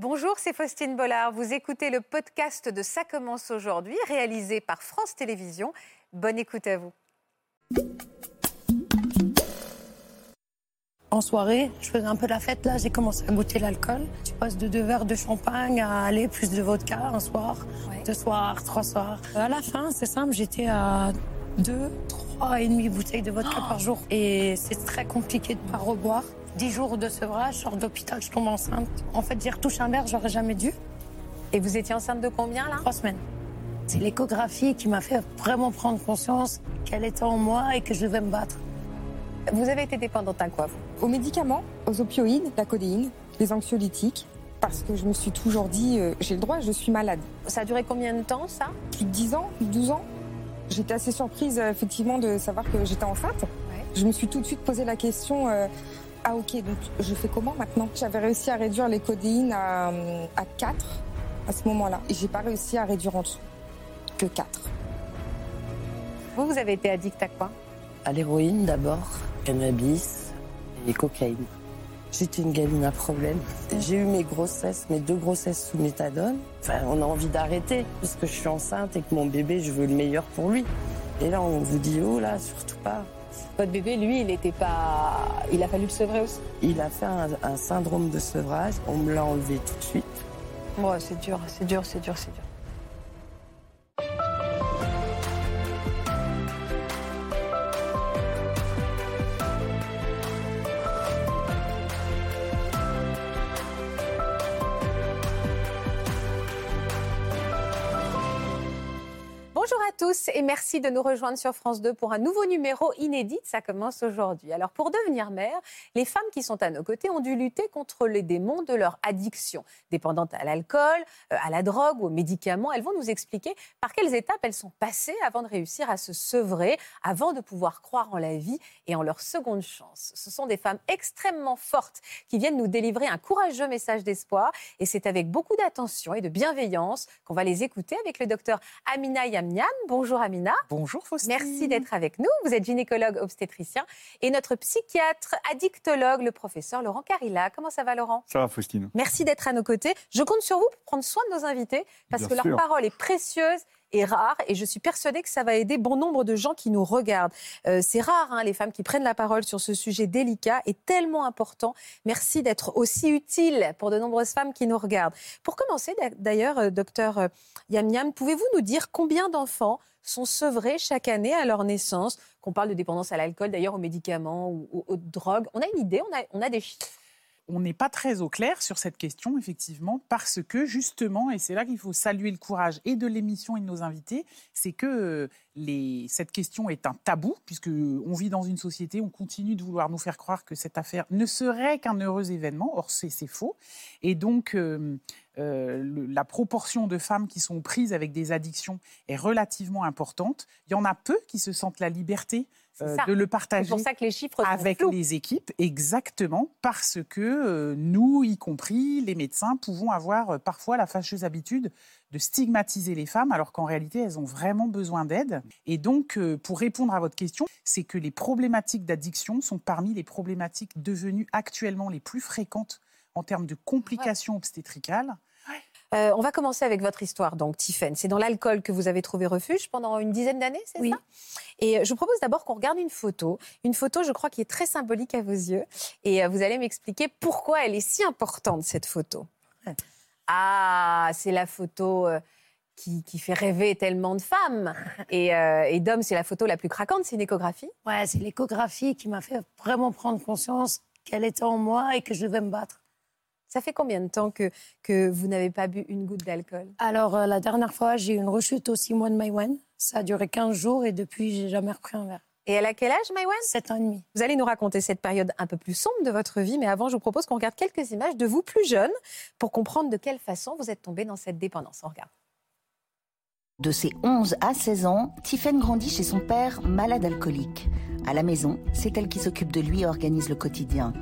Bonjour, c'est Faustine Bollard. Vous écoutez le podcast de Ça commence aujourd'hui, réalisé par France Télévisions. Bonne écoute à vous. En soirée, je faisais un peu la fête. Là, j'ai commencé à goûter l'alcool. Je passe de deux verres de champagne à aller plus de vodka un soir, deux soirs, trois soirs. À la fin, c'est simple, j'étais à deux, trois et demi bouteilles de vodka par jour. Et c'est très compliqué de pas reboire. Dix jours de sevrage, je sors d'hôpital, je tombe enceinte. En fait, j'ai retouché un verre, j'aurais jamais dû. Et vous étiez enceinte de combien là? Trois semaines. C'est l'échographie qui m'a fait vraiment prendre conscience qu'elle était en moi et que je devais me battre. Vous avez été dépendante à quoi vous? Aux médicaments, aux opioïdes, la codéine, les anxiolytiques, parce que je me suis toujours dit, euh, j'ai le droit, je suis malade. Ça a duré combien de temps ça? Plus de 10 ans, plus de 12 ans. J'étais assez surprise euh, effectivement de savoir que j'étais enceinte. Je me suis tout de suite posé la question, euh, ah ok, donc je fais comment maintenant? J'avais réussi à réduire les codéines à, à 4 à ce moment-là. Et j'ai pas réussi à réduire en dessous que 4. Vous, vous avez été addict à quoi? À l'héroïne d'abord, cannabis et cocaïne. J'étais une gamine à problème. J'ai eu mes grossesses, mes deux grossesses sous méthadone. Enfin, on a envie d'arrêter parce que je suis enceinte et que mon bébé, je veux le meilleur pour lui. Et là, on vous dit, oh là, surtout pas. Votre bébé, lui, il n'était pas. Il a fallu le sevrer aussi Il a fait un, un syndrome de sevrage. On me l'a enlevé tout de suite. Ouais, c'est dur, c'est dur, c'est dur, c'est dur. Bonjour à tous et merci de nous rejoindre sur France 2 pour un nouveau numéro inédit. Ça commence aujourd'hui. Alors pour devenir mère, les femmes qui sont à nos côtés ont dû lutter contre les démons de leur addiction, dépendantes à l'alcool, euh, à la drogue, aux médicaments. Elles vont nous expliquer par quelles étapes elles sont passées avant de réussir à se sevrer, avant de pouvoir croire en la vie et en leur seconde chance. Ce sont des femmes extrêmement fortes qui viennent nous délivrer un courageux message d'espoir et c'est avec beaucoup d'attention et de bienveillance qu'on va les écouter avec le docteur Amina Bonjour Amina. Bonjour Faustine. Merci d'être avec nous. Vous êtes gynécologue obstétricien et notre psychiatre addictologue, le professeur Laurent Carilla. Comment ça va Laurent? Ça va Faustine. Merci d'être à nos côtés. Je compte sur vous pour prendre soin de nos invités parce Bien que sûr. leur parole est précieuse et rare et je suis persuadée que ça va aider bon nombre de gens qui nous regardent. Euh, c'est rare hein, les femmes qui prennent la parole sur ce sujet délicat et tellement important. Merci d'être aussi utile pour de nombreuses femmes qui nous regardent. Pour commencer d'a- d'ailleurs, euh, docteur euh, Yam Yam, pouvez-vous nous dire combien d'enfants sont sevrés chaque année à leur naissance? Qu'on parle de dépendance à l'alcool, d'ailleurs aux médicaments ou aux, drogues. On a une idée, on a des chiffres. On n'est pas très au clair sur cette question, effectivement, parce que justement, et c'est là qu'il faut saluer le courage et de l'émission et de nos invités, c'est que euh, cette question est un tabou, puisque on vit dans une société, on continue de vouloir nous faire croire que cette affaire ne serait qu'un heureux événement. Or, c'est faux. Et donc, euh, euh, la proportion de femmes qui sont prises avec des addictions est relativement importante. Il y en a peu qui se sentent la liberté euh, de le C'est partager pour ça que les chiffres avec flous. les équipes, exactement, parce que euh, nous, y compris les médecins, pouvons avoir euh, parfois la fâcheuse habitude de stigmatiser les femmes, alors qu'en réalité, elles ont vraiment besoin d'aide. Et donc, euh, pour répondre à votre question, c'est que les problématiques d'addiction sont parmi les problématiques devenues actuellement les plus fréquentes en termes de complications obstétricales. Euh, on va commencer avec votre histoire, donc, Tiffaine. C'est dans l'alcool que vous avez trouvé refuge pendant une dizaine d'années, c'est Oui. ça? Et euh, je vous propose d'abord qu'on regarde une photo. Une photo, je crois, qui est très symbolique à vos yeux. Et euh, vous allez m'expliquer pourquoi elle est si importante, cette photo. Ah, c'est la photo qui, qui fait rêver tellement de femmes. Et, euh, et d'hommes, c'est la photo la plus craquante, c'est une échographie? Ouais, c'est l'échographie qui m'a fait vraiment prendre conscience qu'elle était en moi et que je devais me battre. Ça fait combien de temps que, que vous n'avez pas bu une goutte d'alcool? Alors, euh, la dernière fois, j'ai eu une rechute au 6 mois de Maïwen. Ça a duré 15 jours et depuis, j'ai jamais repris un verre. Et elle a quel âge, Maïwan? 7 ans et demi. Vous allez nous raconter cette période un peu plus sombre de votre vie, mais avant, je vous propose qu'on regarde quelques images de vous plus jeune pour comprendre de quelle façon vous êtes tombé dans cette dépendance. On regarde. De ses 11 à 16 ans, Tiffen grandit chez son père, malade alcoolique. À la maison, c'est elle qui s'occupe de lui et organise le quotidien.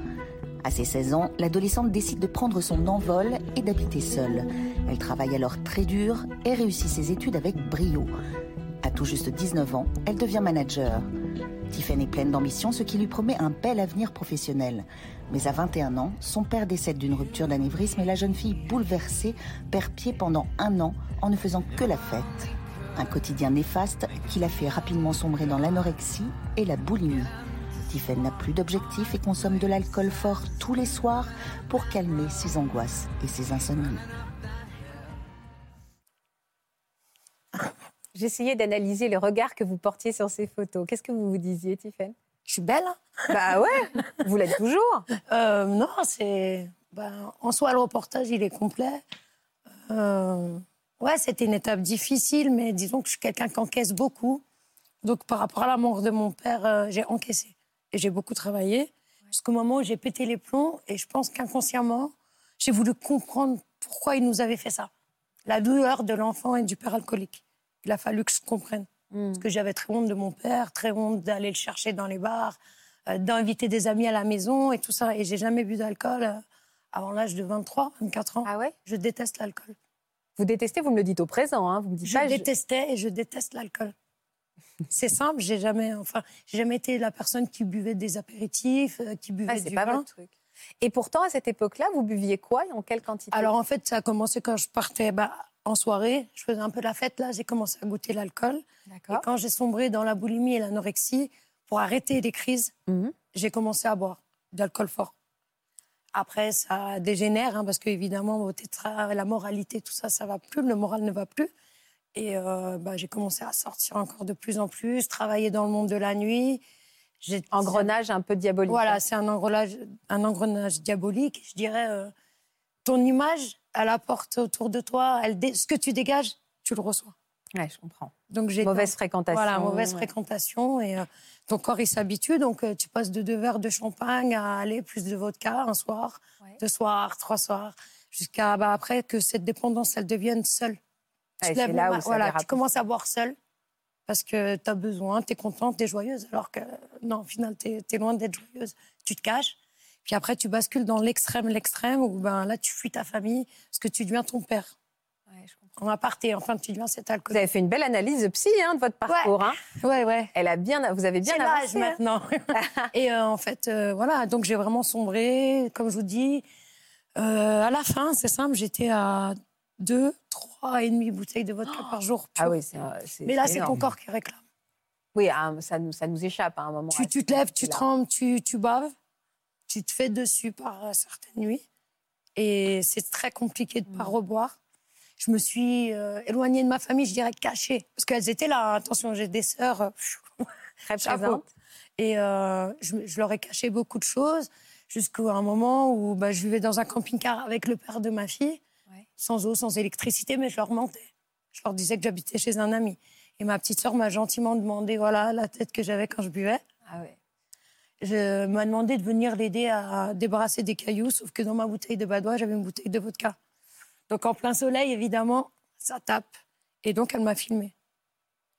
À ses 16 ans, l'adolescente décide de prendre son envol et d'habiter seule. Elle travaille alors très dur et réussit ses études avec brio. À tout juste 19 ans, elle devient manager. Tiffen est pleine d'ambition, ce qui lui promet un bel avenir professionnel. Mais à 21 ans, son père décède d'une rupture d'anévrisme et la jeune fille, bouleversée, perd pied pendant un an en ne faisant que la fête. Un quotidien néfaste qui la fait rapidement sombrer dans l'anorexie et la boulimie. Tiffen n'a plus d'objectif et consomme de l'alcool fort tous les soirs pour calmer ses angoisses et ses insomnies. J'essayais d'analyser le regard que vous portiez sur ces photos. Qu'est-ce que vous vous disiez, Tiffen Je suis belle. hein? Bah ouais, vous l'êtes toujours. Euh, non, c'est. ben, en soi, le reportage, il est complet. Euh, ouais, c'était une étape difficile, mais disons que je suis quelqu'un qui encaisse beaucoup. Donc, par rapport à la mort de mon père, euh, j'ai encaissé. Et j'ai beaucoup travaillé. Jusqu'au moment où j'ai pété les plombs. Et je pense qu'inconsciemment, j'ai voulu comprendre pourquoi il nous avait fait ça. La douleur de l'enfant et du père alcoolique. Il a fallu que je comprenne. Parce que j'avais très honte de mon père, très honte d'aller le chercher dans les bars, euh, d'inviter des amis à la maison et tout ça. Et j'ai jamais bu d'alcool euh, avant l'âge de 23, 24 ans. Ah ouais? Je déteste l'alcool. Vous détestez, vous me le dites au présent. Hein. Vous me dites Je pas. détestais et je déteste l'alcool. C'est simple, j'ai jamais, enfin, j'ai jamais été la personne qui buvait des apéritifs, euh, qui buvait Ah, c'est du pas vin. truc. Et pourtant, à cette époque-là, vous buviez quoi et en quelle quantité? Alors en fait, ça a commencé quand je partais bah, en soirée. Je faisais un peu la fête. Là, j'ai commencé à goûter l'alcool. Et quand j'ai sombré dans la boulimie et l'anorexie, pour arrêter les crises, Mhm. j'ai commencé à boire d'alcool fort. Après, ça dégénère, hein, parce qu'évidemment, la moralité, tout ça, ça va plus, le moral ne va plus. Et euh, bah, j'ai commencé à sortir encore de plus en plus, travailler dans le monde de la nuit. Engrenage un peu diabolique. Voilà, c'est un engrenage, un engrenage diabolique. Je dirais, euh, ton image, elle apporte autour de toi, elle dé- ce que tu dégages, tu le reçois. Ouais, je comprends. Donc j'ai Mauvaise fréquentation. voilà, mauvaise ouais. fréquentation et euh, ton corps il s'habitue. Donc euh, tu passes de deux verres de champagne à aller plus de vodka un soir, Ouais. deux soirs, trois soirs, jusqu'à bah, après que cette dépendance elle devienne seule. Tu Ouais, te là où voilà, tu commences à boire seule parce que tu as besoin, tu es contente, tu es joyeuse, alors que non, au final, tu es, loin d'être joyeuse. Tu te caches. Puis après, tu bascules dans l'extrême, l'extrême, où ben, là, tu fuis ta famille parce que tu deviens ton père. Ouais, je comprends. En aparté, enfin, tu deviens cet Vous alcool. avez fait une belle analyse psy hein, de votre parcours. hein. Ouais, ouais. Elle a bien, vous avez bien l'âge avancé. hein. maintenant. Et euh, en fait, euh, voilà, donc j'ai vraiment sombré, comme je vous dis. Euh, à la fin, c'est simple, j'étais à deux, trois et demi bouteilles de vodka par jour. Ah oui, c'est. euh, c'est- Mais là, c'est ton corps qui réclame. Oui, ah, ça, nous, ça nous échappe à un moment. Tu, tu te lèves, tu trembles, tu, tu baves, tu te fais dessus par euh, certaines nuits. Et c'est très compliqué de ne pas Mm. reboire. Je me suis euh, éloignée de ma famille, je dirais cachée. Parce qu'elles étaient là. Attention, j'ai des sœurs. euh, Très chapeau. présente. Et euh, je, je leur ai caché beaucoup de choses jusqu'à un moment où bah, je vivais dans un camping-car avec le père de ma fille. Sans eau, sans électricité, mais je leur mentais. Je leur disais que j'habitais chez un ami. Et ma petite sœur m'a gentiment demandé voilà la tête que j'avais quand je buvais. Ah ouais. Je m'a demandé de venir l'aider à débarrasser des cailloux, sauf que dans ma bouteille de badois, j'avais une bouteille de vodka. Donc en plein soleil, évidemment, ça tape. Et donc elle m'a filmé.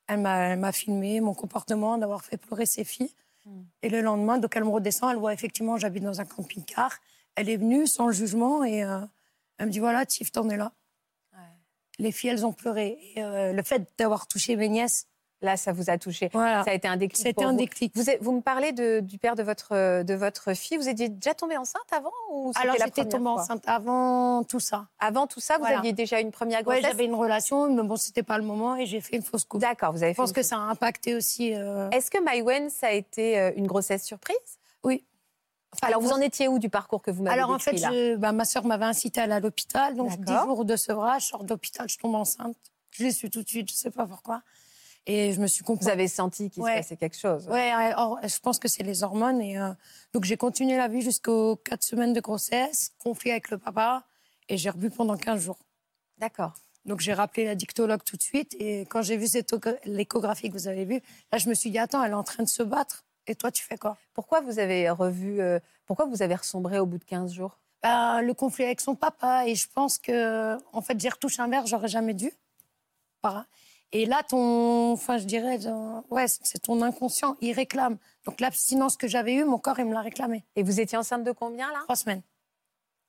Elle m'a, filmé mon comportement d'avoir fait pleurer ses filles. Hmm. Et le lendemain, donc elle me redescend, elle voit effectivement j'habite dans un camping-car. Elle est venue sans jugement et euh, elle me dit voilà, Tiff, t'en es là. Ouais. Les filles, elles ont pleuré. Et euh, le fait d'avoir touché mes nièces, Là, ça vous a touché. voilà, Ça a été un déclic. c'était un vous. déclic. Vous, vous me parlez de- du père de votre, de votre fille. Vous étiez déjà tombée enceinte avant ou Alors j'étais tombée enceinte avant tout ça. Avant tout ça, vous Voilà. aviez déjà une première grossesse? j'avais une relation, mais bon, c'était pas le moment et j'ai fait une fausse couche. D'accord, vous avez Je fait pense une- que ça a impacté aussi. euh, Est-ce que Maïwen, ça a été euh, une grossesse surprise? Oui. Alors, vous en étiez où du parcours que vous m'avez Alors en fait, je- bah, ma sœur m'avait incité à aller à l'hôpital, donc dix D'accord. jours de sevrage, je sors d'hôpital, je tombe enceinte. Je l'ai su tout de suite, je sais pas pourquoi. Et je me suis Vous compris. avez senti qu'il Ouais. se passait quelque chose or, je pense que c'est les hormones. Et, euh, donc j'ai continué la vie jusqu'aux quatre semaines de grossesse, conflit avec le papa, et j'ai rebu pendant 15 jours. D'accord. Donc j'ai rappelé la dictologue tout de suite. Et quand j'ai vu cette écho- l'échographie que vous avez vue, là je me suis dit attends, elle est en train de se battre. Et toi tu fais quoi? Pourquoi vous avez revu, euh, pourquoi vous avez ressombré au bout de 15 jours? Bah, Le conflit avec son papa. Et je pense que en fait j'ai retouché un verre, j'aurais jamais dû. Et là ton, enfin je dirais, euh, ouais c'est ton inconscient, il réclame. Donc l'abstinence que j'avais eue, mon corps il me l'a réclamé. Et vous étiez enceinte de combien, là? Trois semaines.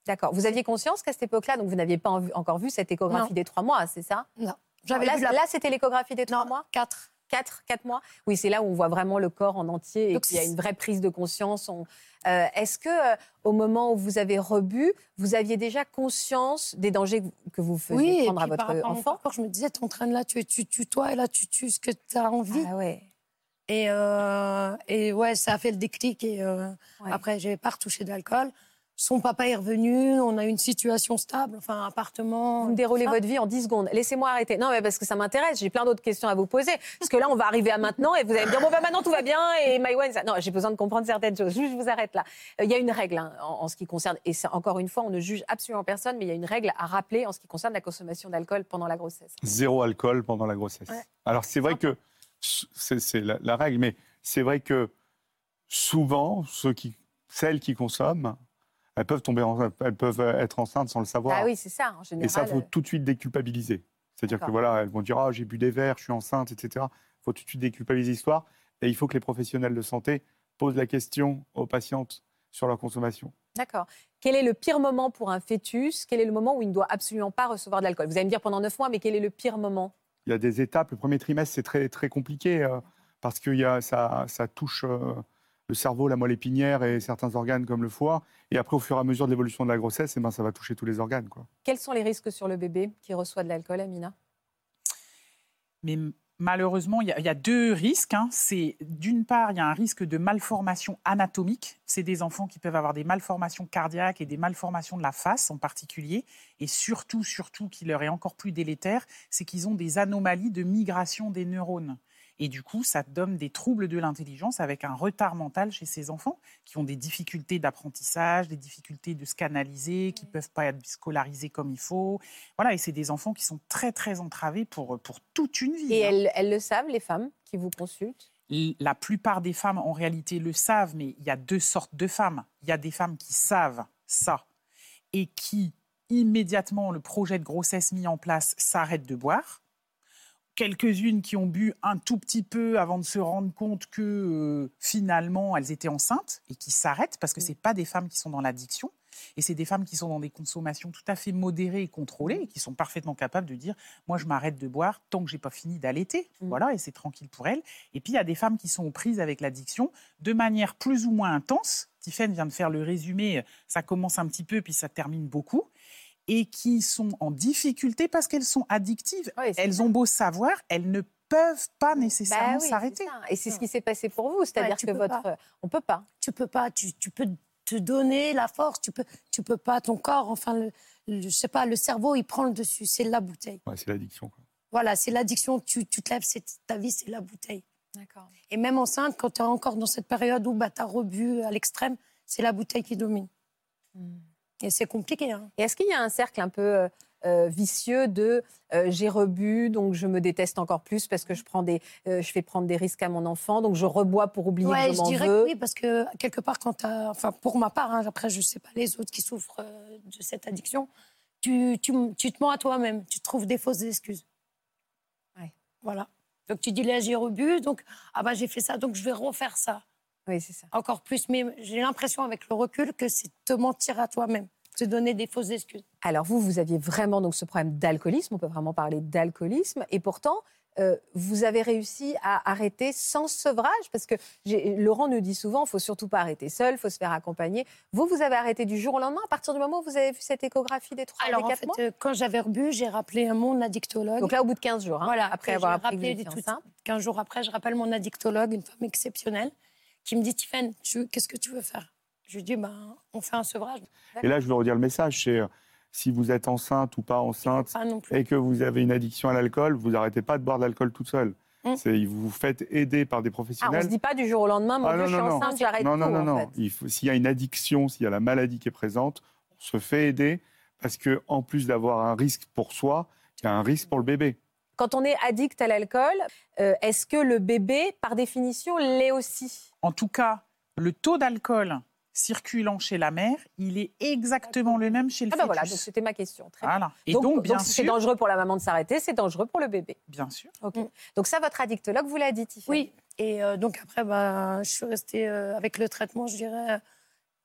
D'accord. Vous aviez conscience qu'à cette époque-là, donc vous n'aviez pas en- encore vu cette échographie Non. des trois mois, c'est ça? Non. J'avais Là, la... là, c'était l'échographie des trois non, mois? quatre. 4, 4 mois Oui, c'est là où on voit vraiment le corps en entier et qu'il y a une vraie prise de conscience. Euh, est-ce que euh, au moment où vous avez rebu, vous aviez déjà conscience des dangers que vous faisiez prendre à votre enfant? Je me disais, tu es en train de là, tu tues toi, et là, tu tues ce que tu as envie. Ah ouais. Et, euh, et ouais, ça a fait le déclic. Et euh, après, je n'avais pas retouché d'alcool. Son papa est revenu, on a une situation stable, enfin, appartement. Vous me déroulez votre vie en 10 secondes. Laissez-moi arrêter. Non, mais parce que ça m'intéresse, j'ai plein d'autres questions à vous poser. Parce que là, on va arriver à maintenant et vous allez me dire, bon, bah, maintenant tout va bien et My One, ça... Non, j'ai besoin de comprendre certaines choses. Je vous arrête là. Euh, il y a une règle hein, en, ce qui concerne, et encore une fois, on ne juge absolument personne, mais il y a une règle à rappeler en ce qui concerne la consommation d'alcool pendant la grossesse. Zéro alcool pendant la grossesse. Alors, c'est vrai que c'est la, la, règle, mais c'est vrai que souvent, ceux qui, celles qui consomment, elles peuvent tomber, elles peuvent être enceintes sans le savoir. Ah oui, c'est ça, en général. Et ça, faut tout de suite déculpabiliser. C'est-à-dire que voilà, elles vont dire ah j'ai bu des verres, je suis enceinte, etc. Il faut tout de suite déculpabiliser l'histoire. Et il faut que les professionnels de santé posent la question aux patientes sur leur consommation. D'accord. Quel est le pire moment pour un fœtus? Quel est le moment où il ne doit absolument pas recevoir de l'alcool? Vous allez me dire pendant neuf mois, mais quel est le pire moment? Il y a des étapes. Le premier trimestre, c'est très, très compliqué euh, parce que y a, ça, ça touche. Euh, le cerveau, la moelle épinière et certains organes comme le foie. Et après, au fur et à mesure de l'évolution de la grossesse, eh ben, ça va toucher tous les organes. Quoi. Quels sont les risques sur le bébé qui reçoit de l'alcool, Amina? Mais malheureusement, il y, a deux risques. Hein. C'est d'une part, il y a un risque de malformation anatomique. C'est des enfants qui peuvent avoir des malformations cardiaques et des malformations de la face en particulier. Et surtout, surtout, qui leur est encore plus délétère, c'est qu'ils ont des anomalies de migration des neurones. Et du coup, ça donne des troubles de l'intelligence avec un retard mental chez ces enfants qui ont des difficultés d'apprentissage, des difficultés de se canaliser, qui ne peuvent pas être scolarisés comme il faut. Voilà, et c'est des enfants qui sont très, très entravés pour, pour toute une vie. Et hein. elles, elles le savent, les femmes qui vous consultent? La plupart des femmes, en réalité, le savent, mais il y a deux sortes de femmes. Il y a des femmes qui savent ça et qui, immédiatement, le projet de grossesse mis en place, s'arrêtent de boire quelques-unes qui ont bu un tout petit peu avant de se rendre compte que euh, finalement elles étaient enceintes et qui s'arrêtent parce que ce pas des femmes qui sont dans l'addiction. Et c'est des femmes qui sont dans des consommations tout à fait modérées et contrôlées et qui sont parfaitement capables de dire Moi, je m'arrête de boire tant que j'ai pas fini d'allaiter. Mm. Voilà, et c'est tranquille pour elles. Et puis, il y a des femmes qui sont aux prises avec l'addiction de manière plus ou moins intense. Tiffany vient de faire le résumé ça commence un petit peu, puis ça termine beaucoup et qui sont en difficulté parce qu'elles sont addictives. elles ont beau savoir, elles ne peuvent pas bah nécessairement s'arrêter. Et c'est ce qui s'est passé pour vous, c'est-à-dire que votre, pas. on peut pas. Tu peux pas. Tu, tu, peux te donner la force. Tu peux, tu peux pas. Ton corps, enfin, le, je sais pas, le cerveau, il prend le dessus. C'est la bouteille. c'est l'addiction. Voilà, c'est l'addiction. Tu, tu te lèves, c'est ta vie, c'est la bouteille. D'accord. Et même enceinte, quand tu es encore dans cette période où bah, tu as rebu à l'extrême, c'est la bouteille qui domine. Hmm. Et c'est compliqué. Hein. Et est-ce qu'il y a un cercle un peu euh, euh, vicieux de euh, j'ai rebu, donc je me déteste encore plus parce que je, prends des, je fais prendre des risques à mon enfant, donc je rebois pour oublier que je, m'en veux. oui, parce que quelque part, quand enfin pour ma part, hein, après je ne sais pas les autres qui souffrent de cette addiction, tu, tu, tu te mens à toi-même, tu trouves des fausses excuses. Ouais. Voilà. Donc tu dis là j'ai rebu, donc ah bah j'ai fait ça, donc je vais refaire ça. Oui, c'est ça. Encore plus. Mais j'ai l'impression, avec le recul, que c'est te mentir à toi-même, te donner des fausses excuses. Alors, vous, vous aviez vraiment donc, ce problème d'alcoolisme. On peut vraiment parler d'alcoolisme. Et pourtant, euh, vous avez réussi à arrêter sans sevrage Parce que Laurent nous dit souvent, il faut surtout pas arrêter seul, il faut se faire accompagner. Vous, vous avez arrêté du jour au lendemain à partir du moment où vous avez vu cette échographie des trois Alors, des 4 en fait, euh, quand j'avais rebu, j'ai rappelé mon addictologue. Donc là, au bout de 15 jours, hein, voilà, après, avoir appris que vous 15 jours après, je rappelle mon addictologue, une femme exceptionnelle, qui me dit Tiffany, qu'est-ce que tu veux faire? Je lui dis ben, on fait un sevrage. Et là, je veux redire le message c'est euh, si vous êtes enceinte ou pas enceinte et que vous avez une addiction à l'alcool, vous n'arrêtez pas de boire de l'alcool toute seule. Hum. Vous vous faites aider par des professionnels. Ah, on ne se dit pas du jour au lendemain, moi, ah, je suis enceinte, j'arrête Non, non, non, non. S'il y a une addiction, s'il y a la maladie qui est présente, on se fait aider parce que en plus d'avoir un risque pour soi, il y a un risque pour le bébé. Quand on est addict à l'alcool, euh, est-ce que le bébé, par définition, l'est aussi? En tout cas, le taux d'alcool circulant chez la mère, il est exactement le même chez le ah ben voilà, donc c'était ma question. Très voilà. Et donc, bien c'est dangereux pour la maman de s'arrêter, c'est dangereux pour le bébé. Bien sûr. Mm. Donc ça, votre addictologue vous l'a dit, Oui. Et euh, donc après, bah, je suis restée euh, avec le traitement, je dirais,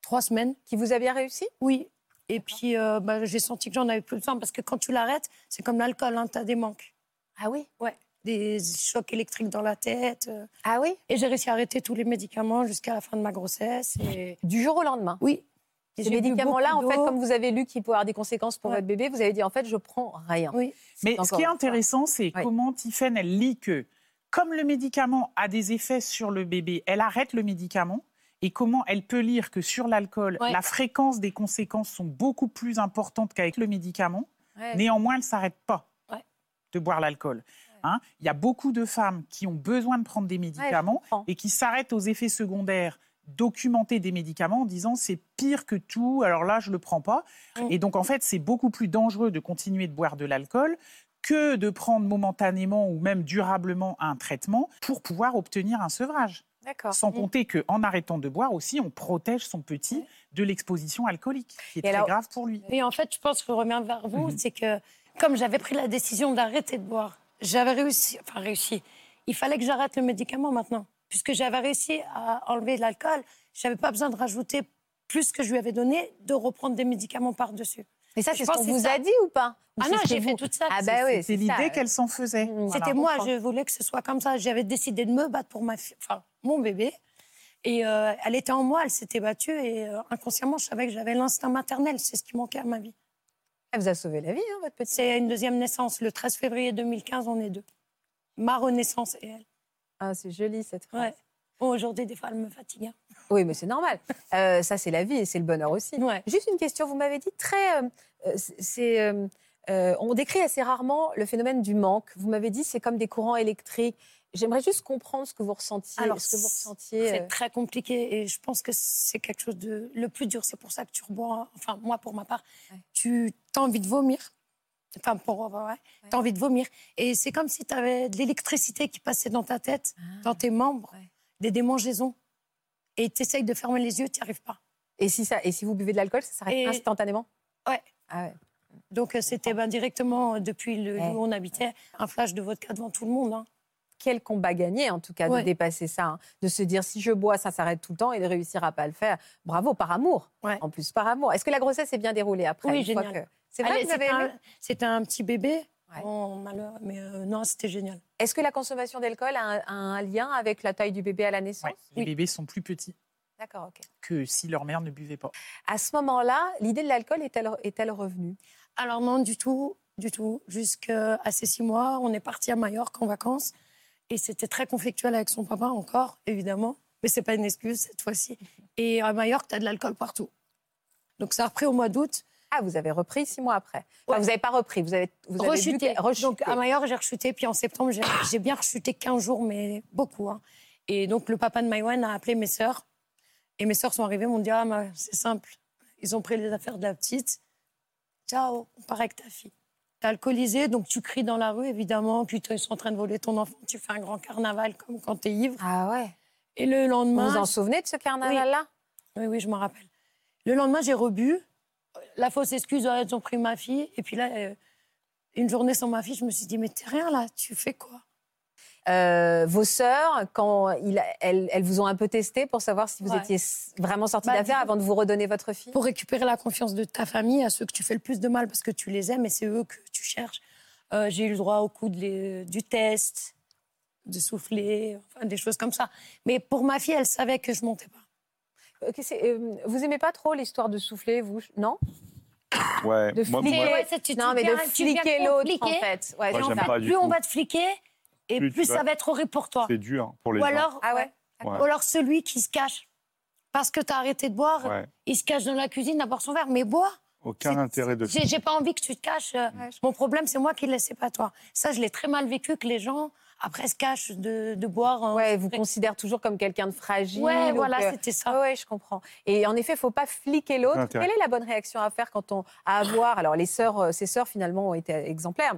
trois semaines. Qui vous a bien réussi? Oui. Et puis, bah, j'ai senti que j'en avais plus besoin parce que quand tu l'arrêtes, c'est comme l'alcool, hein, tu as des manques. Ah oui? Ouais. des chocs électriques dans la tête. euh. Ah oui? Et j'ai réussi à arrêter tous les médicaments jusqu'à la fin de ma grossesse. Et... Du jour au lendemain? Oui. Et Ces médicaments-là, en fait, comme vous avez lu qu'il pouvait avoir des conséquences pour Ouais. votre bébé, vous avez dit en fait, je prends rien. Oui. Mais ce qui est intéressant, c'est comment Tiffaine, elle lit que, comme le médicament a des effets sur le bébé, elle arrête le médicament. Et comment elle peut lire que sur l'alcool, Ouais. la fréquence des conséquences sont beaucoup plus importantes qu'avec le médicament. Ouais. Néanmoins, elle ne s'arrête pas. De boire l'alcool. Hein Il y a beaucoup de femmes qui ont besoin de prendre des médicaments et qui s'arrêtent aux effets secondaires documentés des médicaments en disant c'est pire que tout, alors là je le prends pas. Et donc en fait c'est beaucoup plus dangereux de continuer de boire de l'alcool que de prendre momentanément ou même durablement un traitement pour pouvoir obtenir un sevrage. D'accord. Sans Mm. compter qu'en arrêtant de boire aussi, on protège son petit de l'exposition alcoolique, qui est Et très alors- grave pour lui. Et en fait, je pense que reviens vers vous, Mhm. c'est que comme j'avais pris la décision d'arrêter de boire, j'avais réussi, enfin réussi, il fallait que j'arrête le médicament maintenant. Puisque j'avais réussi à enlever l'alcool, j'avais pas besoin de rajouter plus que je lui avais donné, de reprendre des médicaments par-dessus. Mais ça, Je c'est ce qu'on vous ça. a dit ou pas Ou Ah non, j'ai fait tout ça. Ah C'est- bah oui, C'est l'idée qu'elle s'en faisait. Mmh. Voilà. C'était moi, je voulais que ce soit comme ça. J'avais décidé de me battre pour ma fi- enfin, mon bébé. Et euh, elle était en moi, elle s'était battue. Et euh, inconsciemment, je savais que j'avais l'instinct maternel. C'est ce qui manquait à ma vie. Elle vous a sauvé la vie, hein, votre petite. C'est une deuxième naissance. Le 13 février 2015, on est deux. Ma renaissance et elle. Ah, c'est joli cette phrase. Ouais. Bon, Aujourd'hui, des fois, elle me fatigue. hein. Oui, mais c'est normal. Euh, ça, c'est la vie et c'est le bonheur aussi. Ouais. Juste une question, vous m'avez dit très. euh, euh, c'est, euh, on décrit assez rarement le phénomène du manque. Vous m'avez dit c'est comme des courants électriques. J'aimerais juste comprendre ce que vous ressentiez. Alors, ce que vous c'est- ressentiez. C'est euh, très compliqué et je pense que c'est quelque chose de le plus dur. C'est pour ça que tu rebois. Enfin, moi, pour ma part, Ouais. tu as envie de vomir. Enfin, pour ouais, tu as envie de vomir. Et c'est comme si tu avais de l'électricité qui passait dans ta tête, dans tes membres, Ouais. des démangeaisons. Et tu essayes de fermer les yeux, tu n'y arrives pas. Et si ça, et si vous buvez de l'alcool, ça s'arrête Et- instantanément? Ouais. Ah ouais. Donc, euh, c'était ben, directement, euh, depuis le, Ouais. où on habitait, un flash de vodka devant tout le monde. hein. Quel combat gagné, en tout cas, de dépasser ça, hein. de se dire si je bois, ça s'arrête tout le temps et de réussir à pas le faire. Bravo, par amour. Ouais. En plus, par amour. Est-ce que la grossesse s'est bien déroulée après Oui, génial. que- C'est vrai Allez, que vous avez c'était aimé? un- C'était un petit bébé. Ouais. Bon, malheur, mais euh, non, c'était génial. Est-ce que la consommation d'alcool a un, a un lien avec la taille du bébé à la naissance? Ouais, les Oui. bébés sont plus petits D'accord, ok. que si leur mère ne buvait pas. À ce moment-là, l'idée de l'alcool est-elle est-elle revenue? Alors non, du tout, du tout. Jusqu'à ces six mois, on est parti à Majorque en vacances. Et c'était très conflictuel avec son papa encore, évidemment. Mais c'est pas une excuse cette fois-ci. Et à Majorque, tu as de l'alcool partout. Donc ça a repris au mois d'août. Ah, vous avez repris six mois après. Enfin, Ouais. vous n'avez pas repris, vous avez, vous avez bu rechuté. Donc à Majorque, j'ai rechuté. Puis en septembre, j'ai bien rechuté 15 jours, mais beaucoup. hein. Et donc le papa de Maïwan a appelé mes sœurs. Et mes sœurs sont arrivées, m'ont dit Ah, c'est simple. Ils ont pris les affaires de la petite. Ciao, on part avec ta fille. T'es alcoolisé, donc tu cries dans la rue, évidemment. Puis ils sont en train de voler ton enfant. Tu fais un grand carnaval comme quand t'es ivre. Ah ouais. Et le Vous lendemain. vous en souvenez de ce carnaval-là? Oui, oui, je m'en rappelle. Le lendemain, j'ai rebu. La fausse excuse, ah, ils ont pris ma fille. Et puis là, euh, une journée sans ma fille, je me suis dit, mais t'es rien là, tu fais quoi? Euh, Vos sœurs, quand il a- elles, elles vous ont un peu testé pour savoir si vous Ouais. étiez vraiment sorti Bah, d'affaire avant de vous redonner votre fille? Pour récupérer la confiance de ta famille, à ceux que tu fais le plus de mal parce que tu les aimes et c'est eux que tu cherches. Euh, j'ai eu le droit au coup de les- du test, de souffler, enfin, des choses comme ça. Mais pour ma fille, elle savait que je montais pas. Euh, euh, Vous aimez pas trop l'histoire de souffler, vous Non? Ouais, De moi, fliquer. moi- ouais, c'est- tu- Non, mais de fliquer l'autre, en fait. Ouais, Moi, pas du plus on va te fliquer et Plus ça vas- va être horrible pour toi. c'est dur pour les Ou gens. alors, Ah ouais Ouais. ou alors celui qui se cache parce que tu as arrêté de boire, Ouais. il se cache dans la cuisine à boire son verre. Mais bois. Aucun intérêt de J'ai j'ai pas envie que tu te caches. euh, Ouais, Mon problème, c'est moi qui le laisse, c'est pas toi. Ça, je l'ai très mal vécu que les gens, après, se cachent de, de boire. hein. Ouais, vous considère toujours comme quelqu'un de fragile. Ouais, ou voilà, c'était ça. Ouais, je comprends. Et en effet, il faut pas fliquer l'autre. Quelle est la bonne réaction à faire quand on à avoir Alors les sœurs, euh, ces sœurs finalement ont été exemplaires.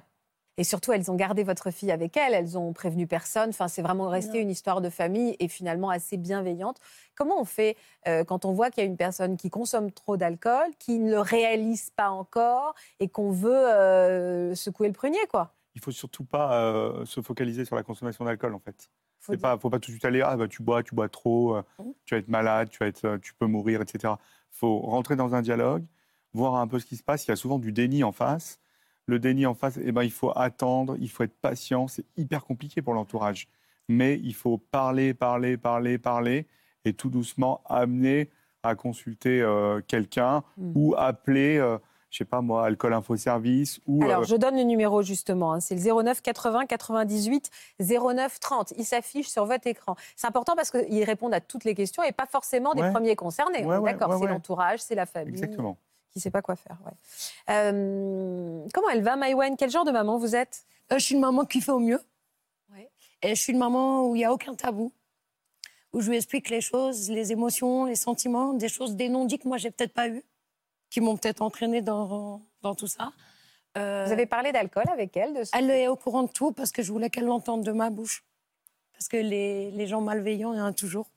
Et surtout, elles ont gardé votre fille avec elles, elles ont prévenu personne. Enfin, c'est vraiment resté Non. une histoire de famille et finalement assez bienveillante. Comment on fait euh, quand on voit qu'il y a une personne qui consomme trop d'alcool, qui ne le réalise pas encore et qu'on veut euh, secouer le prunier, quoi? Il faut surtout pas euh, se focaliser sur la consommation d'alcool, en fait. Il pas, faut pas tout de suite aller, ah bah tu bois, tu bois trop, euh, Mhm. tu vas être malade, tu, vas être, euh, tu peux mourir, etc. Il faut rentrer dans un dialogue, voir un peu ce qui se passe. Il y a souvent du déni en face. Le déni en face, eh ben, il faut attendre, il faut être patient. C'est hyper compliqué pour l'entourage. Mais il faut parler, parler, parler, parler et tout doucement amener à consulter euh, quelqu'un Mm. ou appeler, euh, je sais pas moi, Alcool Info Service ou. Alors, euh, je donne le numéro justement. hein. C'est le 09 80 98 09 30. Il s'affiche sur votre écran. C'est important parce qu'ils répondent à toutes les questions et pas forcément des Ouais. premiers concernés. Ouais, ouais, D'accord, c'est l'entourage, c'est la famille. Exactement. Qui sait pas quoi faire. ouais. Euh, comment elle va, Maïwen? Quel genre de maman vous êtes? Euh, je suis une maman qui fait au mieux. Ouais. Et je suis une maman où il n'y a aucun tabou. Où je lui explique les choses, les émotions, les sentiments, des choses, des non-dits que moi, j'ai peut-être pas eu, qui m'ont peut-être entraînée dans, dans tout ça. Euh, Vous avez parlé d'alcool avec elle de ce- Elle est au courant de tout parce que je voulais qu'elle l'entende de ma bouche. Parce que les, les gens malveillants, il y en a toujours.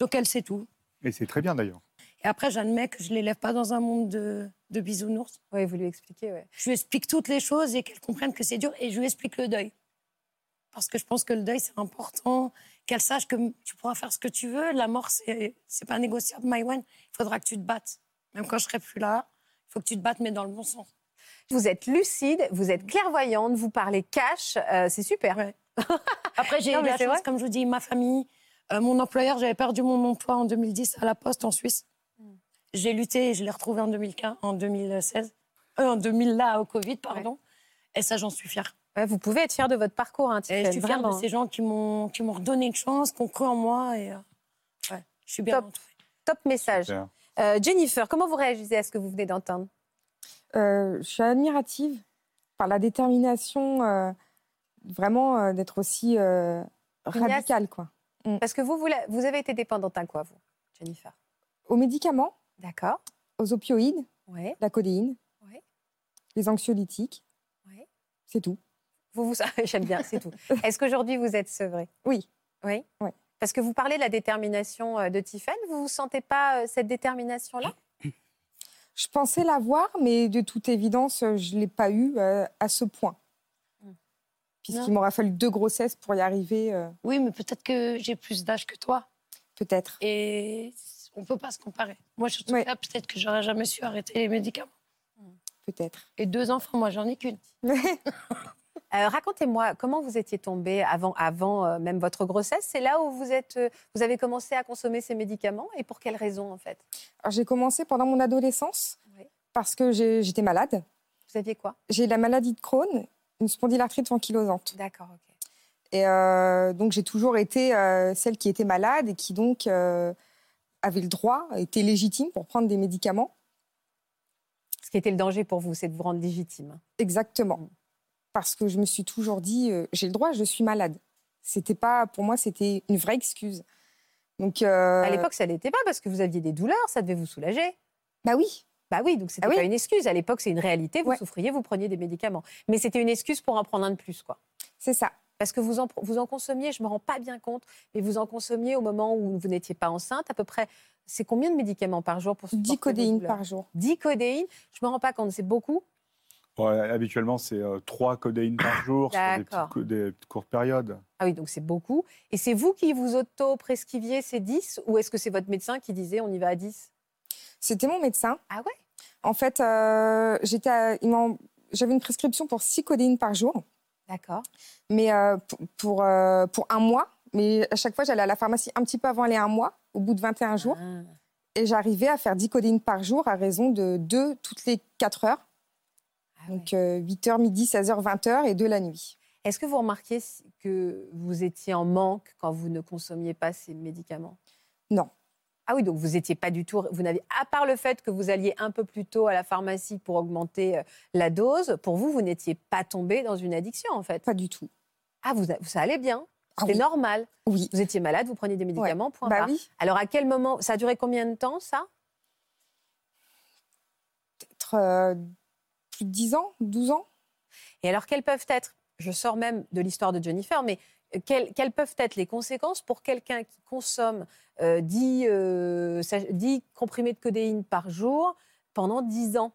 Donc elle sait tout. Et c'est très bien d'ailleurs. Et après, j'admets que je ne l'élève pas dans un monde de, de bisounours. Oui, vous lui expliquez. ouais. Je lui explique toutes les choses et qu'elle comprenne que c'est dur. Et je lui explique le deuil. Parce que je pense que le deuil, c'est important. Qu'elle sache que tu pourras faire ce que tu veux. La mort, c'est pas négociable, Maïwen. Il faudra que tu te battes. Même quand je serai plus là, il faut que tu te battes, mais dans le bon sens. Vous êtes lucide, vous êtes clairvoyante, vous parlez cash. euh, c'est super. Ouais. Après, j'ai eu la chance, vrai. comme je vous dis, ma famille, euh, mon employeur, j'avais perdu mon emploi en 2010 à la Poste en Suisse. J'ai lutté et je l'ai retrouvé en 2015, en 2016. Euh, en 2000, là, au Covid, pardon. Et ça, j'en suis fière. Ouais, vous pouvez être fière de votre parcours, hein, Et je suis fière vraiment. de ces gens qui m'ont qui m'ont redonné une chance, qui ont cru en moi. Et, euh, ouais, je suis bien Top. entourée. Top message. Euh, Jennifer, comment vous réagissez à ce que vous venez d'entendre? Euh, je suis admirative par la détermination, euh, vraiment euh, d'être aussi euh, radicale, quoi. Parce que vous, vous avez été dépendante à quoi, vous, Jennifer? Aux médicaments, D'accord. aux opioïdes, Oui. la codéine, Ouais. les anxiolytiques, Ouais. c'est tout. Vous, vous... J'aime bien, c'est tout. Est-ce qu'aujourd'hui, vous êtes sevrée Oui. Oui Ouais. Parce que vous parlez de la détermination euh, de Tiffaine. Vous ne sentez pas euh, cette détermination-là? Je pensais l'avoir, mais de toute évidence, euh, je ne l'ai pas eu euh, à ce point. Mm. Puisqu'il m'aura fallu deux grossesses pour y arriver, Oui, mais peut-être que j'ai plus d'âge que toi. peut-être. Et on ne peut pas se comparer. Moi, je suis Ouais. là, peut-être que j'aurais jamais su arrêter les médicaments. Peut-être. Et deux enfants, moi, j'en ai qu'une. Euh, Racontez-moi, comment vous étiez tombée avant, avant euh, même votre grossesse? C'est là où vous, êtes, euh, vous avez commencé à consommer ces médicaments Et pour quelles raisons, en fait? Alors, j'ai commencé pendant mon adolescence Oui. parce que j'étais malade. Vous aviez quoi? J'ai la maladie de Crohn, une spondylarthrite ankylosante. D'accord, ok. Et euh, donc, j'ai toujours été euh, celle qui était malade et qui donc avait le droit, était légitime pour prendre des médicaments. Ce qui était le danger pour vous, c'est de vous rendre légitime. Exactement. Mm. Parce que je me suis toujours dit, euh, j'ai le droit, je suis malade. C'était pas, pour moi, c'était une vraie excuse. Donc, euh, À l'époque, ça n'était pas parce que vous aviez des douleurs, ça devait vous soulager. bah oui, Bah oui, donc c'était Ah oui. pas une excuse. À l'époque, c'est une réalité. Vous Ouais. souffriez, vous preniez des médicaments. Mais c'était une excuse pour en prendre un de plus, quoi. c'est ça. Parce que vous en, vous en consommiez, je me rends pas bien compte, mais vous en consommiez au moment où vous n'étiez pas enceinte, à peu près. C'est combien de médicaments par jour pour 10 supporter vos codéines par jour. 10 codéines, je me rends pas compte, c'est beaucoup. Bon, habituellement, c'est euh, trois codéines par jour sur des, petites des courtes périodes. Ah oui, donc c'est beaucoup. Et c'est vous qui vous auto-prescriviez ces 10 ou est-ce que c'est votre médecin qui disait on y va à 10 C'était mon médecin. Ah ouais? En fait, euh, j'avais une prescription pour 6 codéines par jour, D'accord. mais euh, pour, pour, euh, pour un mois. Mais à chaque fois, j'allais à la pharmacie un petit peu avant les un mois, au bout de 21 jours. Ah. Et j'arrivais à faire 10 codéines par jour à raison de 2 toutes les 4 heures. Ah ouais. Donc 8h, midi, 16h, 20h et 2 la nuit. Est-ce que vous remarquiez que vous étiez en manque quand vous ne consommiez pas ces médicaments? Non. Ah oui, donc vous étiez pas du tout. Vous n'avez, à part le fait que vous alliez un peu plus tôt à la pharmacie pour augmenter euh, la dose, pour vous, vous n'étiez pas tombé dans une addiction en fait. Pas du tout. Ah, vous, ça allait bien. Ah C'était oui. normal. Oui. Vous étiez malade, vous preniez des médicaments, point Bah oui. Alors à quel moment Ça a duré combien de temps ça? Peut-être euh, plus de 10 ans, 12 ans. Et alors, quelles peuvent être, je sors même de l'histoire de Jennifer, mais quelles, quelles peuvent être les conséquences pour quelqu'un qui consomme euh, 10, euh, sach- 10 comprimés de codéine par jour pendant 10 ans?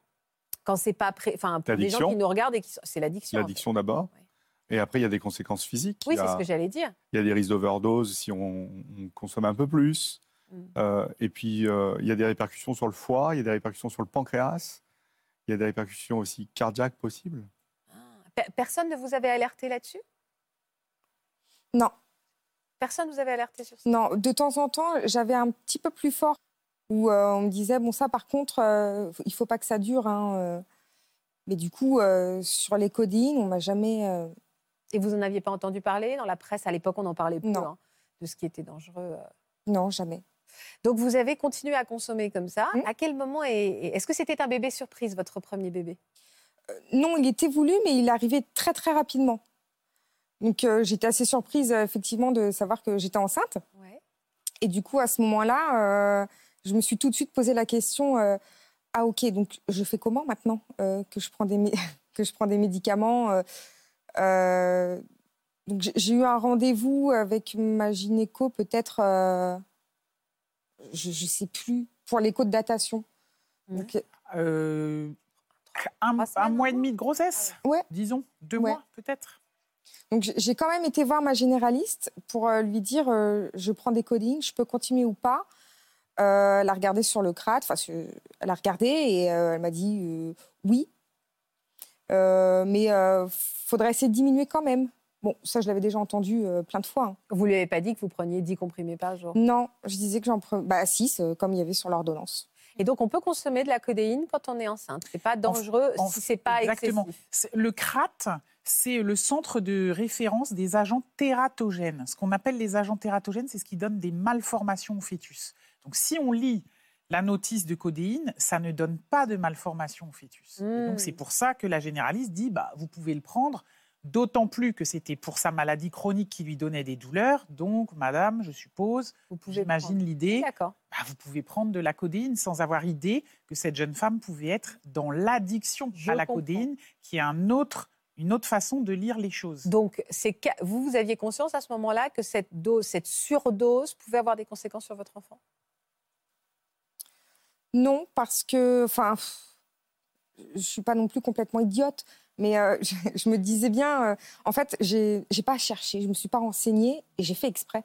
Quand c'est pas prêt, enfin pour les gens qui nous regardent et qui sont- c'est l'addiction. en fait. L'addiction d'abord. Ouais. Et après, il y a des conséquences physiques. Oui, c'est ce que j'allais dire. il y a des risques d'overdose si on, on consomme un peu plus. Mm. Euh, et puis, euh, il y a des répercussions sur le foie, il y a des répercussions sur le pancréas, il y a des répercussions aussi cardiaques possibles. Personne ne vous avait alerté là-dessus? Non. Personne ne vous avait alerté sur ça? Non, de temps en temps, j'avais un petit peu plus fort où euh, on me disait bon ça par contre, euh, il faut pas que ça dure. Hein, euh. Mais du coup, sur les codines, on m'a jamais. Et vous en aviez pas entendu parler? Dans la presse à l'époque, on en parlait Non. hein, de ce qui était dangereux. Non, jamais. Donc vous avez continué à consommer comme ça. Mm. À quel moment est- est- est-ce que c'était un bébé surprise votre premier bébé? Non, il était voulu, mais il arrivait très très rapidement. Donc euh, j'étais assez surprise euh, effectivement de savoir que j'étais enceinte. Ouais. Et du coup, à ce moment-là, euh, je me suis tout de suite posé la question euh, ah ok, donc je fais comment maintenant euh, que je prends des que je prends des médicaments euh, euh, Donc j'ai- eu un rendez-vous avec ma gynéco peut-être, euh, je, je sais plus, pour l'écho de datation. Ouais. Donc, Euh, un, mois et demi de grossesse Ouais. Disons, deux Ouais. mois peut-être Donc j'ai- quand même été voir ma généraliste pour euh, lui dire euh, je prends des codines, je peux continuer ou pas. Euh, elle a regardé sur le crâne, enfin elle a regardé et euh, elle m'a dit oui, mais il faudrait essayer de diminuer quand même. Bon, ça je l'avais déjà entendu plein de fois. hein. Vous lui avez pas dit que vous preniez 10 comprimés par jour? Non, je disais que j'en prenais bah, 6, comme il y avait sur l'ordonnance. Et donc on peut consommer de la codéine quand on est enceinte. C'est pas dangereux en- si c'est pas exactement. excessif. Le CRAT, c'est le centre de référence des agents tératogènes. Ce qu'on appelle les agents tératogènes, c'est ce qui donne des malformations au fœtus. Donc si on lit la notice de codéine, ça ne donne pas de malformation au fœtus. Donc c'est pour ça que la généraliste dit, bah, vous pouvez le prendre, d'autant plus que c'était pour sa maladie chronique qui lui donnait des douleurs. Donc, madame, je suppose, Vous pouvez j'imagine prendre. l'idée, D'accord. bah, vous pouvez prendre de la codéine sans avoir idée que cette jeune femme pouvait être dans l'addiction Je à la comprends. codéine, qui est un autre, une autre façon de lire les choses. Donc vous, vous aviez conscience à ce moment-là que cette dose, cette surdose pouvait avoir des conséquences sur votre enfant? Non, parce que, enfin, je suis pas non plus complètement idiote, mais euh, je, je me disais bien, euh, en fait, j'ai pas cherché, je me suis pas renseignée et j'ai fait exprès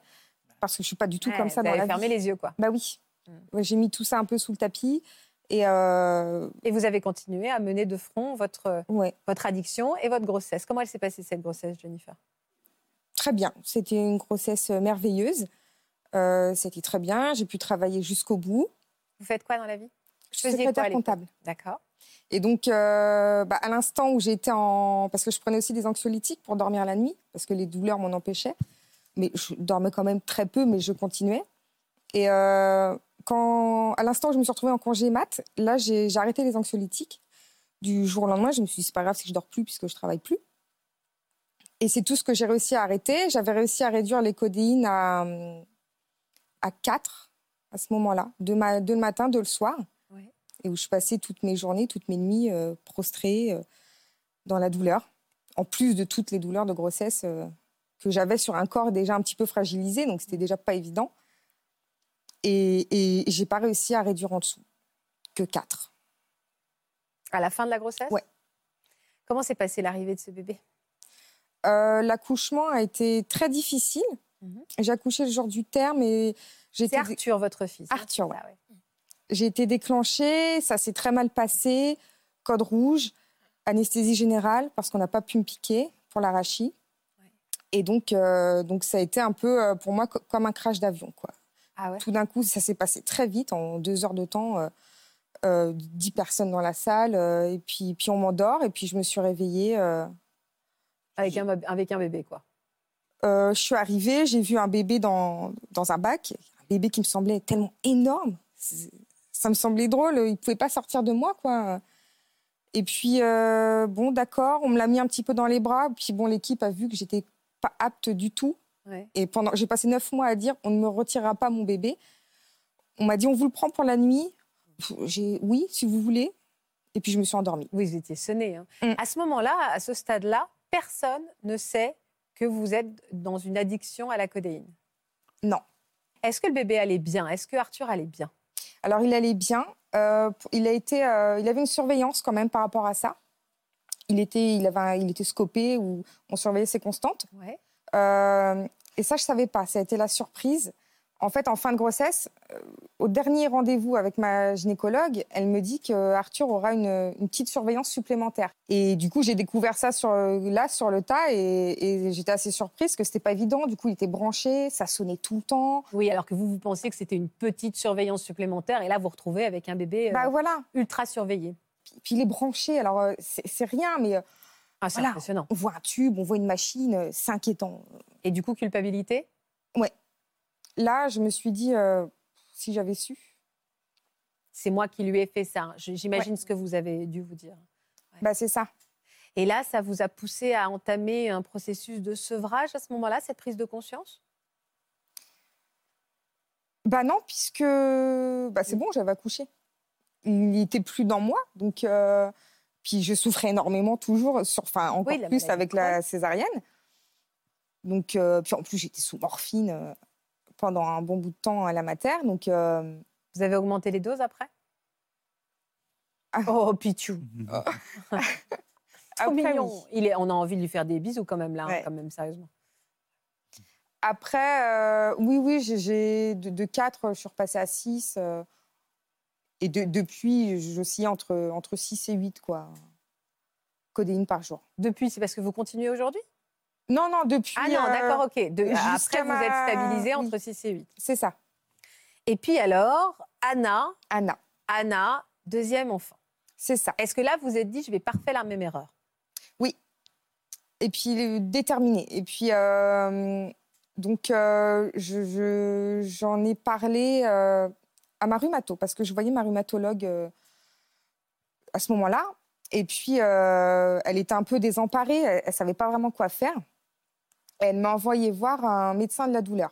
parce que je suis pas du tout Ouais, comme ça dans la fermé vie. les yeux quoi. Bah oui, Mm. J'ai mis tout ça un peu sous le tapis et euh, Et vous avez continué à mener de front votre, ouais, votre addiction et votre grossesse. Comment elle s'est passée cette grossesse, Jennifer? Très bien. C'était une grossesse merveilleuse. Euh, C'était très bien. J'ai pu travailler jusqu'au bout. Vous faites quoi dans la vie? Je suis quoi secrétaire comptable. D'accord. Et donc, euh, bah, à l'instant où j'étais en... Parce que je prenais aussi des anxiolytiques pour dormir la nuit, parce que les douleurs m'en empêchaient. Mais je dormais quand même très peu, mais je continuais. Et euh, quand, à l'instant où je me suis retrouvée en congé mat, là, j'ai arrêté les anxiolytiques. Du jour au lendemain, je me suis dit, c'est pas grave si je dors plus, puisque je travaille plus. Et c'est tout ce que j'ai réussi à arrêter. J'avais réussi à réduire les codéines à, à 4 à ce moment-là, ma- deux le matin, deux le soir. Et où je passais toutes mes journées, toutes mes nuits euh, prostrée euh, dans la douleur, en plus de toutes les douleurs de grossesse euh, que j'avais sur un corps déjà un petit peu fragilisé, donc c'était déjà pas évident. Et, et j'ai pas réussi à réduire en dessous, que 4. À la fin de la grossesse? Ouais. Comment s'est passée l'arrivée de ce bébé? Euh, L'accouchement a été très difficile. Mhm. J'ai accouché le jour du terme et j'ai C'est Arthur, votre fils. hein? Arthur, ouais. Ah ouais. J'ai été déclenchée, ça s'est très mal passé, code rouge, anesthésie générale parce qu'on n'a pas pu me piquer pour l'arachis. Ouais. Et donc, euh, donc ça a été un peu euh, pour moi co- comme un crash d'avion. quoi. Ah ouais Tout d'un coup, ça s'est passé très vite, en deux heures de temps, euh, euh, dix personnes dans la salle, et puis, puis on m'endort, et puis je me suis réveillée. avec, un, avec un bébé, quoi. je suis arrivée, j'ai vu un bébé dans, dans un bac, un bébé qui me semblait tellement énorme. Ça me semblait drôle, il ne pouvait pas sortir de moi, quoi. Et puis, euh, bon, d'accord, on me l'a mis un petit peu dans les bras, puis bon, l'équipe a vu que j'étais pas apte du tout. Ouais. Et pendant, j'ai passé neuf mois à dire, on ne me retirera pas mon bébé. On m'a dit, on vous le prend pour la nuit. J'ai, oui, si vous voulez. Et puis je me suis endormie. Oui, vous étiez sonné. hein. Mm. À ce moment-là, à ce stade-là, personne ne sait que vous êtes dans une addiction à la codéine. Non. Est-ce que le bébé allait bien? Est-ce que Arthur allait bien? Alors il allait bien. Euh, il a été, euh, il avait une surveillance quand même par rapport à ça. Il était, il avait, un- il était scopé où on surveillait ses constantes. Ouais. Euh, et ça, je savais pas. Ça a été la surprise En fait, en fin de grossesse, euh, au dernier rendez-vous avec ma gynécologue, elle me dit que Arthur aura une, une petite surveillance supplémentaire. Et du coup, j'ai découvert ça sur, là, sur le tas, et, et j'étais assez surprise que c'était pas évident. Du coup, il était branché, ça sonnait tout le temps. Oui, alors que vous, vous pensiez que c'était une petite surveillance supplémentaire, et là, vous vous retrouvez avec un bébé euh, Bah voilà. ultra surveillé. Puis, puis il est branché, alors euh, c'est rien, mais Ah, c'est Voilà. impressionnant. on voit un tube, on voit une machine, c'est inquiétant. Et du coup, culpabilité? Là, je me suis dit, euh, si j'avais su. C'est moi qui lui ai fait ça. J'imagine ce que vous avez dû vous dire. Bah, c'est ça. Et là, ça vous a poussé à entamer un processus de sevrage à ce moment-là, cette prise de conscience? Bah non, puisque bah, c'est bon, j'avais accouché. Il n'était plus dans moi, donc euh, puis je souffrais énormément toujours, sur, enfin encore Oui, plus avec la césarienne. Donc euh, puis en plus j'étais sous morphine pendant un bon bout de temps à la mater, donc euh, Vous avez augmenté les doses après? Ah. Oh, Pichou, trop après, mignon. oui. Il est, on a envie de lui faire des bisous quand même là, hein, Ouais. quand même sérieusement. Après, euh, oui, oui, j'ai- de, de 4, je suis repassée à 6. et de- depuis, j'oscille entre, entre 6 et 8, quoi. Codéine par jour. Depuis, c'est parce que vous continuez aujourd'hui? Non, non, depuis. Ah non, euh, d'accord, ok. De- jusqu'à après, vous êtes ma- stabilisé oui. entre 6 et 8. C'est ça, Et puis alors, Anna, Anna. Anna, deuxième enfant. C'est ça. Est-ce que là, vous vous êtes dit, je vais pas refaire la même erreur? Et puis, déterminée. Et puis, euh, donc, euh, je- je- j'en ai parlé euh, à ma rhumato, parce que je voyais ma rhumatologue à ce moment-là. Et puis, elle était un peu désemparée, elle ne savait pas vraiment quoi faire. Elle m'a envoyé voir un médecin de la douleur.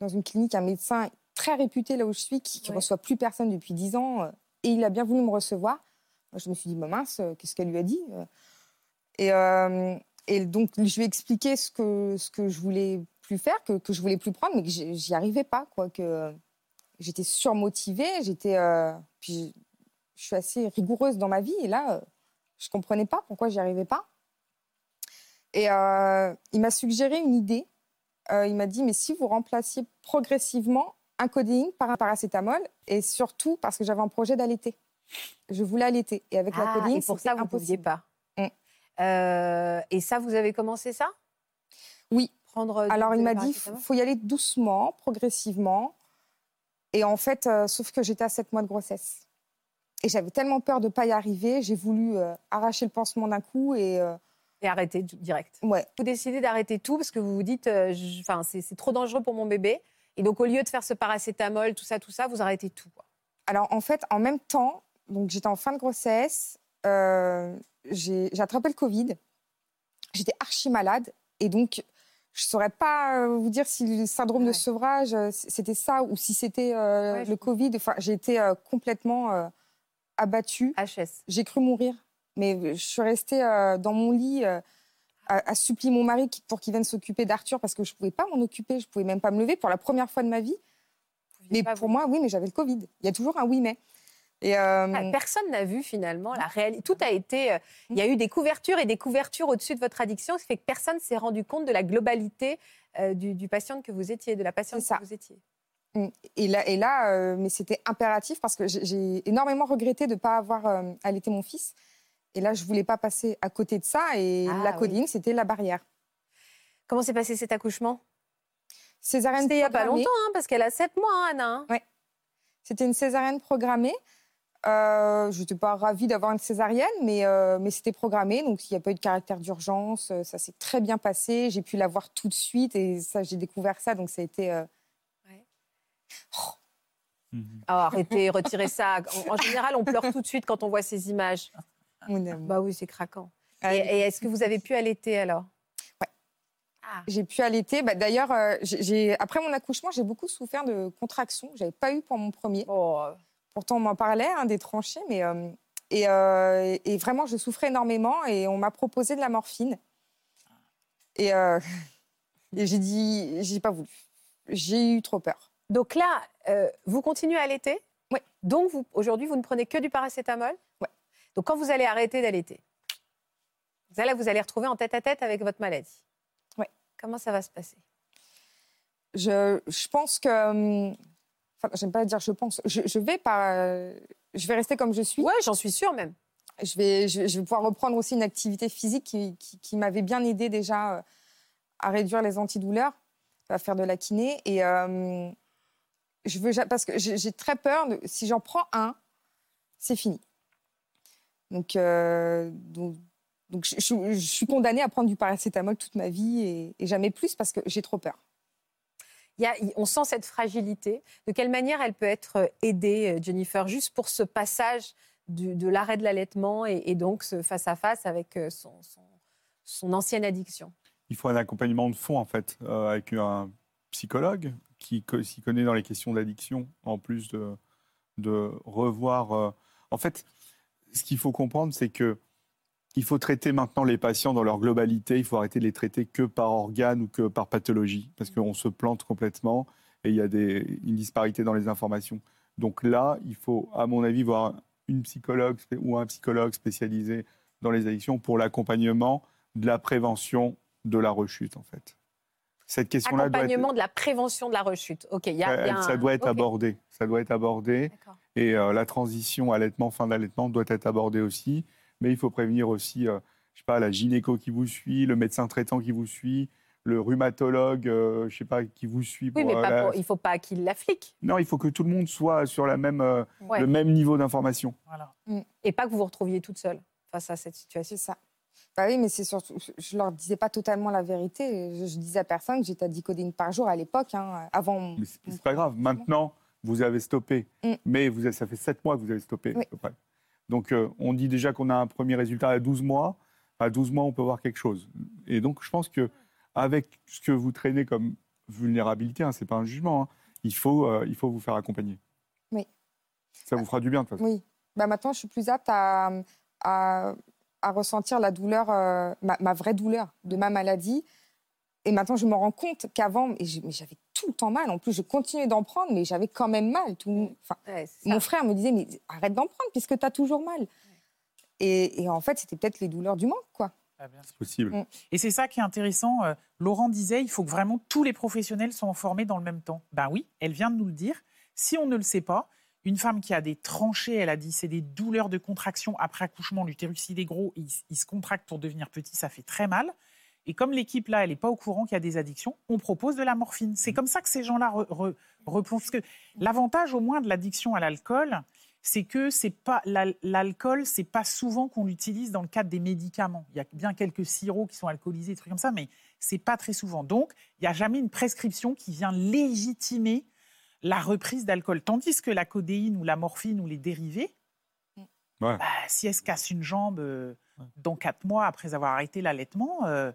Dans une clinique, un médecin très réputé là où je suis, qui ne Ouais. reçoit plus personne depuis 10 ans. euh, Et il a bien voulu me recevoir. Moi, je me suis dit, bah mince, euh, qu'est-ce qu'elle lui a dit euh et, euh, et donc, je lui ai expliqué ce que, ce que je voulais plus faire, que, que je voulais plus prendre, mais que j'y arrivais pas, quoi. Que j'étais surmotivée, j'étais. euh, puis je suis assez rigoureuse dans ma vie, et là, je comprenais pas pourquoi j'y arrivais pas. Et euh, il m'a suggéré une idée. Euh, il m'a dit, mais si vous remplaciez progressivement un codéine par un paracétamol, et surtout parce que j'avais un projet d'allaiter. Je voulais allaiter. Et avec la Ah, codéine, et pour ça, vous ne pouviez pas. Mm. Euh, et ça, vous avez commencé ça? Oui. Prendre Alors, il m'a dit, il faut y aller doucement, progressivement. Et en fait, euh, sauf que j'étais à 7 mois de grossesse. Et j'avais tellement peur de ne pas y arriver, j'ai voulu euh, arracher le pansement d'un coup. Et Et arrêter direct. ouais, Vous décidez d'arrêter tout parce que vous vous dites, euh, enfin, c'est c'est trop dangereux pour mon bébé. Et donc, au lieu de faire ce paracétamol, tout ça, tout ça, vous arrêtez tout. quoi. Alors, en fait, en même temps, donc j'étais en fin de grossesse, euh, j'ai attrapé le Covid. J'étais archi malade. Et donc, je ne saurais pas euh, vous dire si le syndrome Ouais. de sevrage, euh, c'était ça ou si c'était euh, Ouais, le Covid. Enfin, j'ai été euh, complètement euh, abattue. HS. J'ai cru mourir. Mais je suis restée euh, dans mon lit euh, à, supplier mon mari pour qu'il vienne s'occuper d'Arthur parce que je ne pouvais pas m'en occuper. Je ne pouvais même pas me lever pour la première fois de ma vie. Mais pour vous- moi, oui, mais j'avais le Covid. Il y a toujours un oui, mais. Et, euh, Ah, Personne n'a vu finalement la réalité. Tout a été. Il y a eu des couvertures et des couvertures au-dessus de votre addiction, ce qui fait que personne s'est rendu compte de la globalité euh, du, du patient que vous étiez, de la patiente ça. que vous étiez. Et là, et là euh, mais c'était impératif parce que j'ai- énormément regretté de ne pas avoir allaité mon fils. Et là, je voulais pas passer à côté de ça. Et Ah, la oui. codine, c'était la barrière. Comment s'est passé cet accouchement? Césarienne C'était il n'y a pas longtemps, hein, parce qu'elle a 7 mois, hein, Anna. hein. C'était une césarienne programmée. Euh, je n'étais pas ravie d'avoir une césarienne, mais, euh, mais c'était programmé, donc il n'y a pas eu de caractère d'urgence. euh, Ça s'est très bien passé. J'ai pu la voir tout de suite et ça, j'ai découvert ça, donc ça a été. euh, Mhm. Oh, arrêtez, retirez ça. En, en général, on pleure tout de suite quand on voit ces images. Mon amour. Bah oui, c'est craquant. Ah, Et, et est-ce que vous avez pu allaiter alors? Ouais. Ah, J'ai pu allaiter. Bah, D'ailleurs, euh, j'ai- après mon accouchement, j'ai beaucoup souffert de contractions. Je n'avais pas eu pour mon premier. oh, Pourtant, on m'en parlait, hein, des tranchées, mais euh, et, euh, et vraiment, je souffrais énormément et on m'a proposé de la morphine. Et, et j'ai dit, j'ai pas voulu. J'ai eu trop peur. Donc là, vous continuez à allaiter? Ouais. Donc aujourd'hui, vous ne prenez que du paracétamol? Donc quand vous allez arrêter d'allaiter, là, vous allez retrouver en tête à tête avec votre maladie. Ouais. Comment ça va se passer? Je, je pense que. hum, Enfin, j'aime pas dire je pense. Je, je vais pas. Je vais rester comme je suis. Ouais, j'en suis sûre même. Je vais, je, je vais pouvoir reprendre aussi une activité physique qui, qui, qui m'avait bien aidé déjà euh, à réduire les antidouleurs, à faire de la kiné. Et euh, je veux, parce que j'ai j'ai très peur, de, si j'en prends un, c'est fini. Donc, euh, donc, donc je, suis condamnée à prendre du paracétamol toute ma vie et, jamais plus parce que j'ai trop peur. Il y a- on sent cette fragilité. De quelle manière elle peut être aidée, euh, Jennifer, juste pour ce passage de l'arrêt de l'allaitement et, donc ce face-à-face avec euh, son, ancienne addiction? Il faut un accompagnement de fond, en fait, euh, avec un psychologue qui s'y connaît dans les questions d'addiction, en plus de, revoir. euh, En fait, ce qu'il faut comprendre, c'est que il faut traiter maintenant les patients dans leur globalité. Il faut arrêter de les traiter que par organe ou que par pathologie, parce qu'on se plante complètement et il y a des, une disparité dans les informations. Donc là, il faut, à mon avis, voir une psychologue ou un psychologue spécialisé dans les addictions pour l'accompagnement de la prévention de la rechute, en fait. Cette question-là doit être, de la prévention de la rechute. Ok, il y a, il y a elle- un- ça doit être abordé. Ça doit être abordé. Et euh, la transition allaitement, fin d'allaitement doit être abordée aussi. Mais il faut prévenir aussi, euh, je sais pas, la gynéco qui vous suit, le médecin traitant qui vous suit, le rhumatologue, euh, je sais pas, qui vous suit. Oui, mais euh, pas la- pour- il ne faut pas qu'il l'afflique. Non, il faut que tout le monde soit sur la même, euh, Ouais. le même niveau d'information. Voilà. Et pas que vous vous retrouviez toute seule face à cette situation. Ça. Bah oui, mais c'est surtout, je leur disais pas totalement la vérité. Je, je disais à personne que j'étais à 10 codéines par jour à l'époque, hein, avant. Mais c'est c'est pas grave. Maintenant, vous avez stoppé. Mm. Mais vous avez- ça fait 7 mois que vous avez stoppé. Oui. à peu près. Donc, euh, on dit déjà qu'on a un premier résultat à 12 mois. À 12 mois, on peut voir quelque chose. Et donc, je pense que avec ce que vous traînez comme vulnérabilité, hein, c'est pas un jugement, hein, il, faut, euh, il faut vous faire accompagner. Oui. Ça vous fera du bien, de toute façon. Oui. Bah maintenant, je suis plus apte à, à, à ressentir la douleur, euh, ma, ma vraie douleur de ma maladie. Et maintenant, je me rends compte qu'avant, mais j'avais le temps mal. En plus, je continuais d'en prendre, mais j'avais quand même mal. Tout, enfin, Ouais, mon frère me disait, mais arrête d'en prendre puisque tu as toujours mal. Et, et en fait, c'était peut-être les douleurs du manque, quoi. Ah. C'est possible. Mm. Et c'est ça qui est intéressant. euh, Laurent disait, il faut que vraiment tous les professionnels soient formés dans le même temps. Ben oui, elle vient de nous le dire. Si on ne le sait pas, une femme qui a des tranchées, elle a dit, c'est des douleurs de contraction après accouchement, l'utérus il est gros, il, il se contracte pour devenir petit, ça fait très mal. Et comme l'équipe là, elle n'est pas au courant qu'il y a des addictions, on propose de la morphine. C'est comme ça que ces gens-là re- re- replongent. Parce que l'avantage au moins de l'addiction à l'alcool, c'est que c'est pas l'al- l'alcool, c'est pas souvent qu'on l'utilise dans le cadre des médicaments. Il y a bien quelques sirops qui sont alcoolisés, des trucs comme ça, mais c'est pas très souvent. Donc, il n'y a jamais une prescription qui vient légitimer la reprise d'alcool. Tandis que la codéine ou la morphine ou les dérivés, Ouais. bah, si elle se casse une jambe dans quatre mois après avoir arrêté l'allaitement, euh,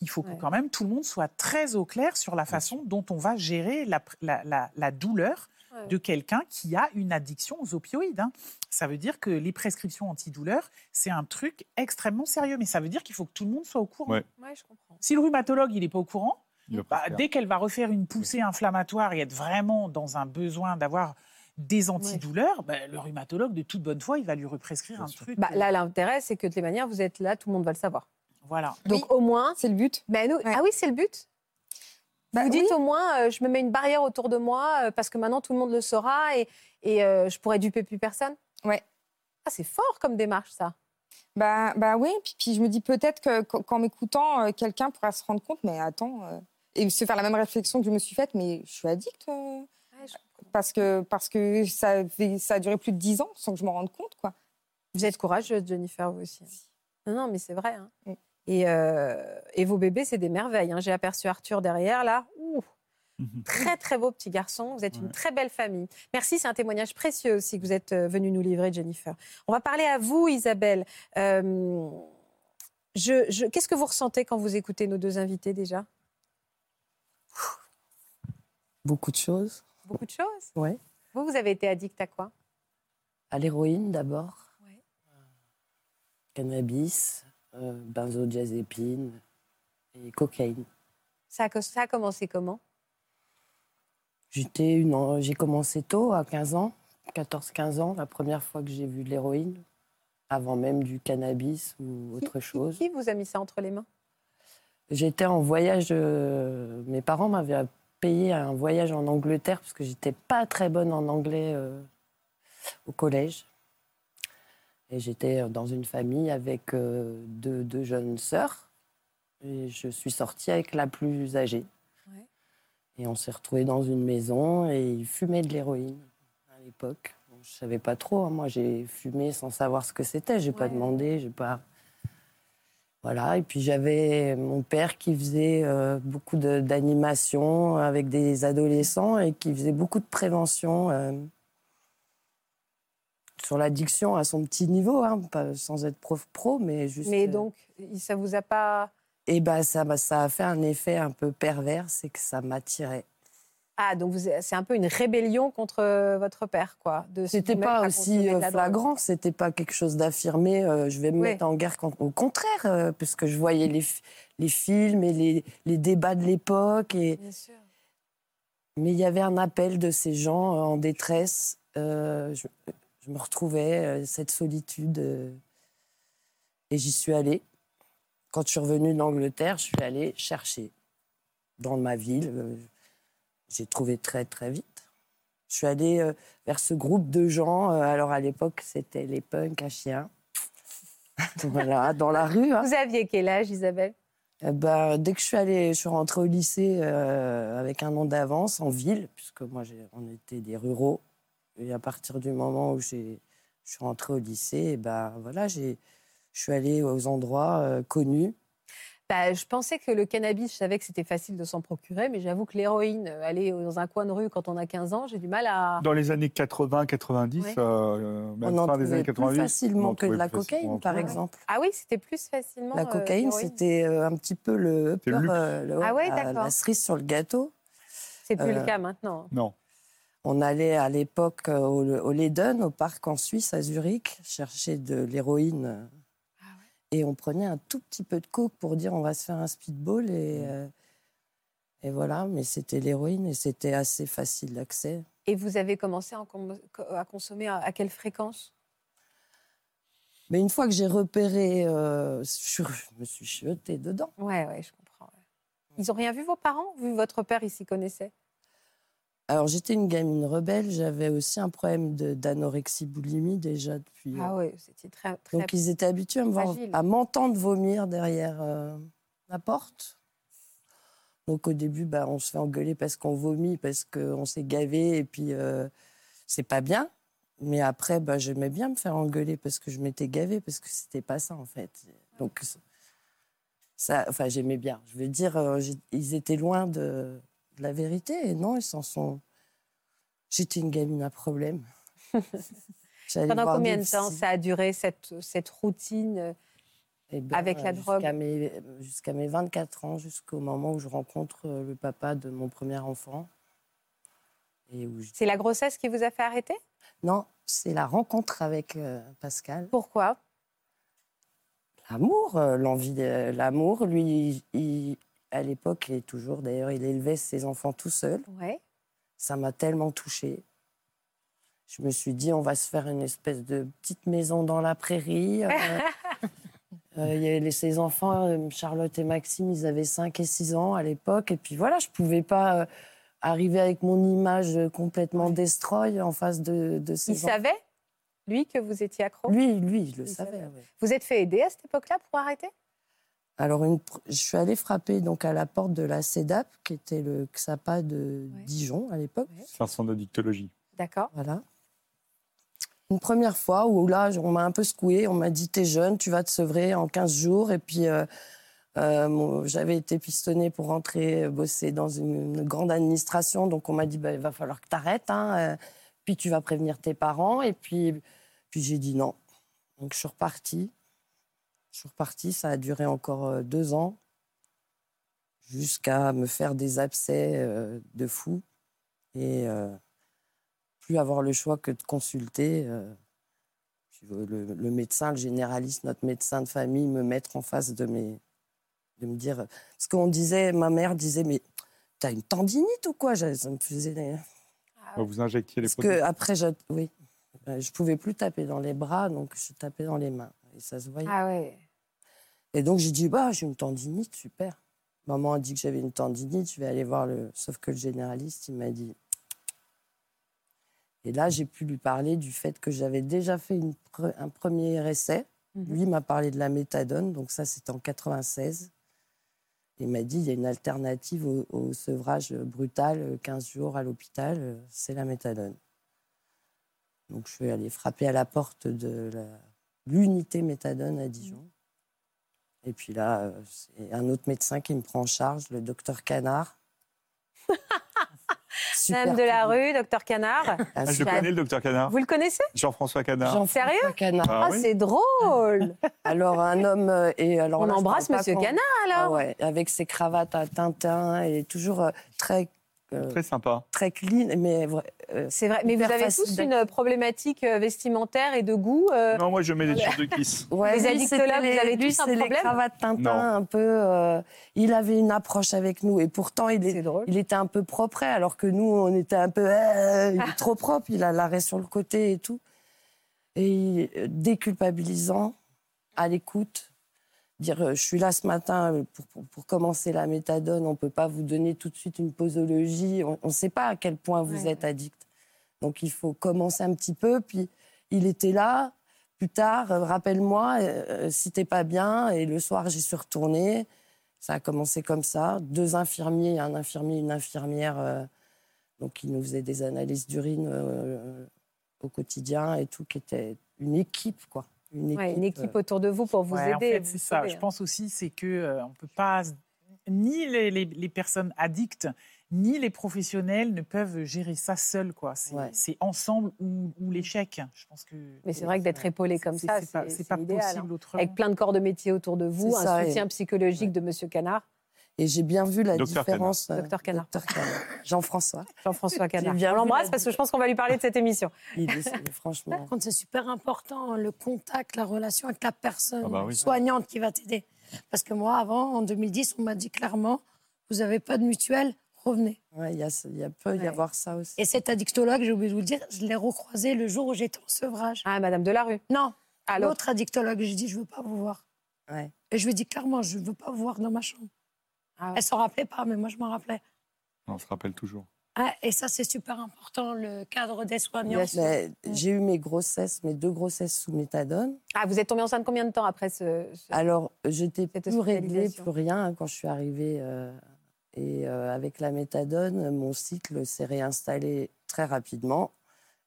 il faut que quand même tout le monde soit très au clair sur la façon dont on va gérer la, pr- la- la- la douleur Ouais. de quelqu'un qui a une addiction aux opioïdes. hein. Ça veut dire que les prescriptions antidouleurs, c'est un truc extrêmement sérieux, mais ça veut dire qu'il faut que tout le monde soit au courant. Ouais. Ouais, je comprends. Si le rhumatologue il n'est pas au courant, bah, dès qu'elle va refaire une poussée inflammatoire et être vraiment dans un besoin d'avoir des antidouleurs, bah, le rhumatologue, de toute bonne foi, il va lui represcrire Bien un sûr. truc. Bah, euh, là, l'intérêt, c'est que de les manières, vous êtes là, tout le monde va le savoir. Voilà. Donc, au moins. C'est le but. Mais nous, Ouais. Ah oui, c'est le but Bah Vous dites oui. au moins, euh, je me mets une barrière autour de moi euh, parce que maintenant tout le monde le saura et, et euh, je pourrais duper plus personne. Ouais. Ah, c'est fort comme démarche, ça. Bah, bah oui, puis, puis je me dis peut-être que qu- qu'en m'écoutant, euh, quelqu'un pourra se rendre compte, mais attends, euh, et se faire la même réflexion que je me suis faite, mais je suis addict. Parce que, parce que ça, fait- ça a duré plus de dix ans sans que je m'en rende compte, quoi. Vous êtes courageuse, Jennifer, vous aussi. Non, non, mais c'est vrai. hein. Mm. Et, euh, et vos bébés, c'est des merveilles. hein. J'ai aperçu Arthur derrière, là. Ouh, Mhm. très, très beau petit garçon. Vous êtes une très belle famille. Merci, c'est un témoignage précieux aussi que vous êtes euh, venu nous livrer, Jennifer. On va parler à vous, Isabelle. Euh, je, je- Qu'est-ce que vous ressentez quand vous écoutez nos deux invités déjà? Beaucoup de choses. Beaucoup de choses. Ouais. Vous, vous avez été addict à quoi? À l'héroïne d'abord. Ouais. Cannabis, euh, benzodiazépine et cocaïne. ça a, ça a commencé comment? J'étais une, en- j'ai commencé tôt, à 15 ans, 14-15 ans, la première fois que j'ai vu de l'héroïne, avant même du cannabis ou autre qui- chose. Qui vous a mis ça entre les mains? J'étais en voyage, euh, mes parents m'avaient payer un voyage en Angleterre parce que j'étais pas très bonne en anglais euh, au collège. Et j'étais dans une famille avec euh, deux, deux jeunes sœurs. Et je suis sortie avec la plus âgée. Ouais. Et on s'est retrouvés dans une maison et ils fumaient de l'héroïne à l'époque. Bon, je savais pas trop. hein. Moi, j'ai fumé sans savoir ce que c'était. J'ai pas Ouais. demandé. J'ai pas. Voilà. Et puis j'avais mon père qui faisait euh, beaucoup de- d'animation avec des adolescents et qui faisait beaucoup de prévention. euh, sur l'addiction à son petit niveau, hein, pas, sans être prof pro, mais juste. Mais euh, donc, ça vous a pas. et ben ça, ça a fait un effet un peu pervers, c'est que ça m'attirait. Ah, donc c'est un peu une rébellion contre euh, votre père, quoi. C'était pas aussi euh, flagrant, c'était pas quelque chose d'affirmé. euh, je vais me Oui. mettre en guerre contre. Au contraire, euh, parce que je voyais les, les films et les, les débats de l'époque. Et... Bien sûr. Mais il y avait un appel de ces gens en détresse. euh, je, je me retrouvais, cette solitude. et j'y suis allée. Quand je suis revenue d'Angleterre, je suis allée chercher dans ma ville. J'ai trouvé très, très vite. Je suis allée euh, vers ce groupe de gens. euh, alors, à l'époque, c'était les punks à chiens. voilà, dans la rue. hein. Vous aviez quel âge, Isabelle? Eh ben, dès que je suis allée, je suis rentrée au lycée euh, avec un an d'avance en ville, puisque moi, j'ai- on était des ruraux. Et à partir du moment où j'ai- je suis rentrée au lycée, eh ben, voilà, j'ai- je suis allée aux endroits euh, connus. Bah, je pensais que le cannabis, je savais que c'était facile de s'en procurer, mais j'avoue que l'héroïne, euh, aller dans un coin de rue quand on a 15 ans, j'ai du mal à. Dans les années 80-90, Ouais. euh, même on en fin des années 90, plus facilement en que de la cocaïne, par exemple. Ah oui, c'était plus facilement. La euh, cocaïne, l'héroïne. c'était euh, un petit peu le, luxe. euh, le- Ah ouais, la- d'accord. la cerise sur le gâteau. C'est plus le euh, cas maintenant. Non. On allait à l'époque euh, au, au Leyden, au parc en Suisse, à Zurich, chercher de l'héroïne. Et on prenait un tout petit peu de coke pour dire on va se faire un speedball. Et, euh, et voilà, mais c'était l'héroïne et c'était assez facile d'accès. Et vous avez commencé à, consommer à, quelle fréquence? Mais une fois que j'ai repéré, euh, je, me suis jetée dedans. Ouais, ouais, je comprends. ouais. Ils ont rien vu, vos parents? Vu votre père, il s'y connaissait Alors j'étais une gamine rebelle, j'avais aussi un problème d'anorexie boulimie déjà depuis. Ah ouais, c'était très. très... Donc ils étaient habitués à me voir- fragile. à m'entendre vomir derrière euh, la porte. Donc au début, bah, on se fait engueuler parce qu'on vomit, parce qu'on s'est gavé et puis euh, c'est pas bien. Mais après, bah, j'aimais bien me faire engueuler parce que je m'étais gavée, parce que c'était pas ça en fait. Donc ça, enfin j'aimais bien. Je veux dire, euh, ils étaient loin de, de la vérité et non, ils s'en sont. J'étais une gamine à problème. Pendant combien de temps ça a duré, cette, cette routine Eh ben, Avec la drogue? mes, jusqu'à mes 24 ans, jusqu'au moment où je rencontre euh, le papa de mon premier enfant. Je- C'est la grossesse qui vous a fait arrêter? Non, c'est la rencontre avec euh, Pascal. Pourquoi? L'amour, euh, l'envie de l'amour. Lui, il- à l'époque, et toujours d'ailleurs, il élevait ses enfants tout seul. Ouais. Ça m'a tellement touchée. Je me suis dit, on va se faire une espèce de petite maison dans la prairie. Euh, euh, il y avait ses enfants, euh, Charlotte et Maxime, ils avaient 5 et 6 ans à l'époque. Et puis voilà, je ne pouvais pas euh, arriver avec mon image complètement destroy en face de, de ses Il enfants. savait, lui, que vous étiez accro? Lui, lui, il le Il savait. savait. ouais. Vous êtes fait aider à cette époque-là pour arrêter? Alors, une je suis allée frapper donc à la porte de la CEDAP, qui était le XAPA de Ouais. Dijon à l'époque. C'est un centre d'addictologie. D'accord. Voilà. Une première fois où là, on m'a un peu secoué. On m'a dit T'es jeune, tu vas te sevrer en 15 jours. Et puis, euh, euh, j'avais été pistonnée pour rentrer bosser dans une, une grande administration. Donc, on m'a dit bah, Il va falloir que tu arrêtes. puis, tu vas prévenir tes parents. Et puis, puis j'ai dit non. Donc, je suis repartie. Je suis repartie. Ça a duré encore euh, deux ans. Jusqu'à me faire des abcès euh, de fou. Et. euh, plus avoir le choix que de consulter euh, le, le médecin, le généraliste, notre médecin de famille, me mettre en face de mes. de me dire. Parce qu'on disait, ma mère disait, mais t'as une tendinite ou quoi? Ça me faisait. des- va vous injecter les Parce produits. que après, je, oui, je pouvais plus taper dans les bras, donc je tapais dans les mains. Et ça se voyait. Ah ouais. Et donc j'ai dit, bah, j'ai une tendinite, super. Maman a dit que j'avais une tendinite, je vais aller voir le. Sauf que le généraliste, il m'a dit. Et là, j'ai pu lui parler du fait que j'avais déjà fait une un premier essai. Mhm. Lui m'a parlé de la méthadone, donc ça, c'était en 96. Il m'a dit il y a une alternative au, sevrage brutal, 15 jours à l'hôpital, c'est la méthadone. Donc je suis allée frapper à la porte de l'unité méthadone à Dijon. Et puis là, c'est un autre médecin qui me prend en charge, le docteur Canard. Madame de la rue, docteur Canard. Ah, je connais le docteur Canard. Vous le connaissez? Jean-François Canard. Jean Sérieux Canard. Ah, ah c'est drôle. alors un homme euh, et alors on embrasse Monsieur Canard alors. Ah ouais, avec ses cravates à Tintin et toujours euh, très euh, très sympa. Très clean, mais euh, c'est vrai. Mais vous avez tous une problématique euh, vestimentaire et de goût. Non, moi je mets des t de kiss. Ouais, les addictologues, vous avez tous un problème. les cravates Tintin un peu. il avait une approche avec nous et pourtant il, est, il était un peu propre, alors que nous on était un peu il est trop propre. Il a l'arrêt sur le côté et tout. Et déculpabilisant, à l'écoute dire euh, je suis là ce matin euh, pour, commencer la méthadone, on ne peut pas vous donner tout de suite une posologie, on ne sait pas à quel point vous êtes addict. Donc il faut commencer un petit peu, puis il était là, plus tard, euh, rappelle-moi si t'es pas bien, et le soir j'y suis retournée, ça a commencé comme ça, deux infirmiers, un infirmier, une infirmière, donc ils nous faisaient des analyses d'urine au quotidien et tout, qui était une équipe quoi une équipe, autour de vous pour vous aider. En fait, c'est ça. Je pense aussi, c'est que euh, on peut pas ni les, les, personnes addictes ni les professionnels ne peuvent gérer ça seuls. Quoi. C'est, ensemble ou, l'échec. Je pense que. Mais c'est vrai que d'être épaulé comme ça, c'est, pas, possible hein. autrement. Avec plein de corps de métier autour de vous, un soutien psychologique de Monsieur Canard. Et j'ai bien vu la différence. Euh, Docteur Canard. Jean-François. Jean-François Canard. On l'embrasse parce que je pense qu'on va lui parler de cette émission. Il est, franchement. C'est super important, le contact, la relation avec la personne ah bah soignante qui va t'aider. Parce que moi, avant, en 2010, on m'a dit clairement vous n'avez pas de mutuelle, revenez. Oui, il y, a, peut y avoir ça aussi. Et cet addictologue, j'ai oublié de vous le dire, je l'ai recroisé le jour où j'étais en sevrage. Ah, Madame Delarue Non, l'autre addictologue. J'ai dit je ne veux pas vous voir. Et je lui ai dit clairement je ne veux pas vous voir dans ma chambre. Ah Elle s'en rappelait pas, mais moi je m'en rappelais. On se rappelle toujours. Ah, et ça, c'est super important, le cadre des soignants. J'ai eu mes grossesses, mes deux grossesses sous méthadone. Ah, vous êtes tombée enceinte combien de temps après ce. Alors, j'étais plus réglée, plus rien hein, quand je suis arrivée. Euh, et euh, avec la méthadone, mon cycle s'est réinstallé très rapidement.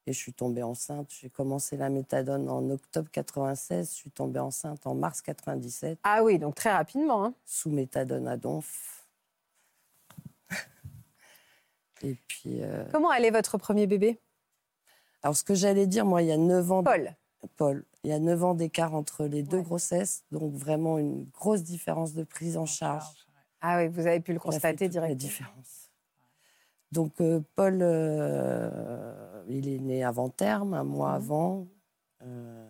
Et je suis tombée enceinte. J'ai commencé la méthadone en octobre 96. Je suis tombée enceinte en mars 97. Ah oui, donc très rapidement. Hein. Sous méthadone à Donf. Et puis. Euh, Comment allait votre premier bébé? Alors, ce que j'allais dire, moi, il y a 9 ans. Paul. Paul. Il y a 9 ans d'écart entre les deux grossesses. Donc, vraiment une grosse différence de prise en charge. Ah oui, vous avez pu le constater directement. La différence. Donc euh, Paul, euh, il est né avant terme, un mois mhm. avant. Euh,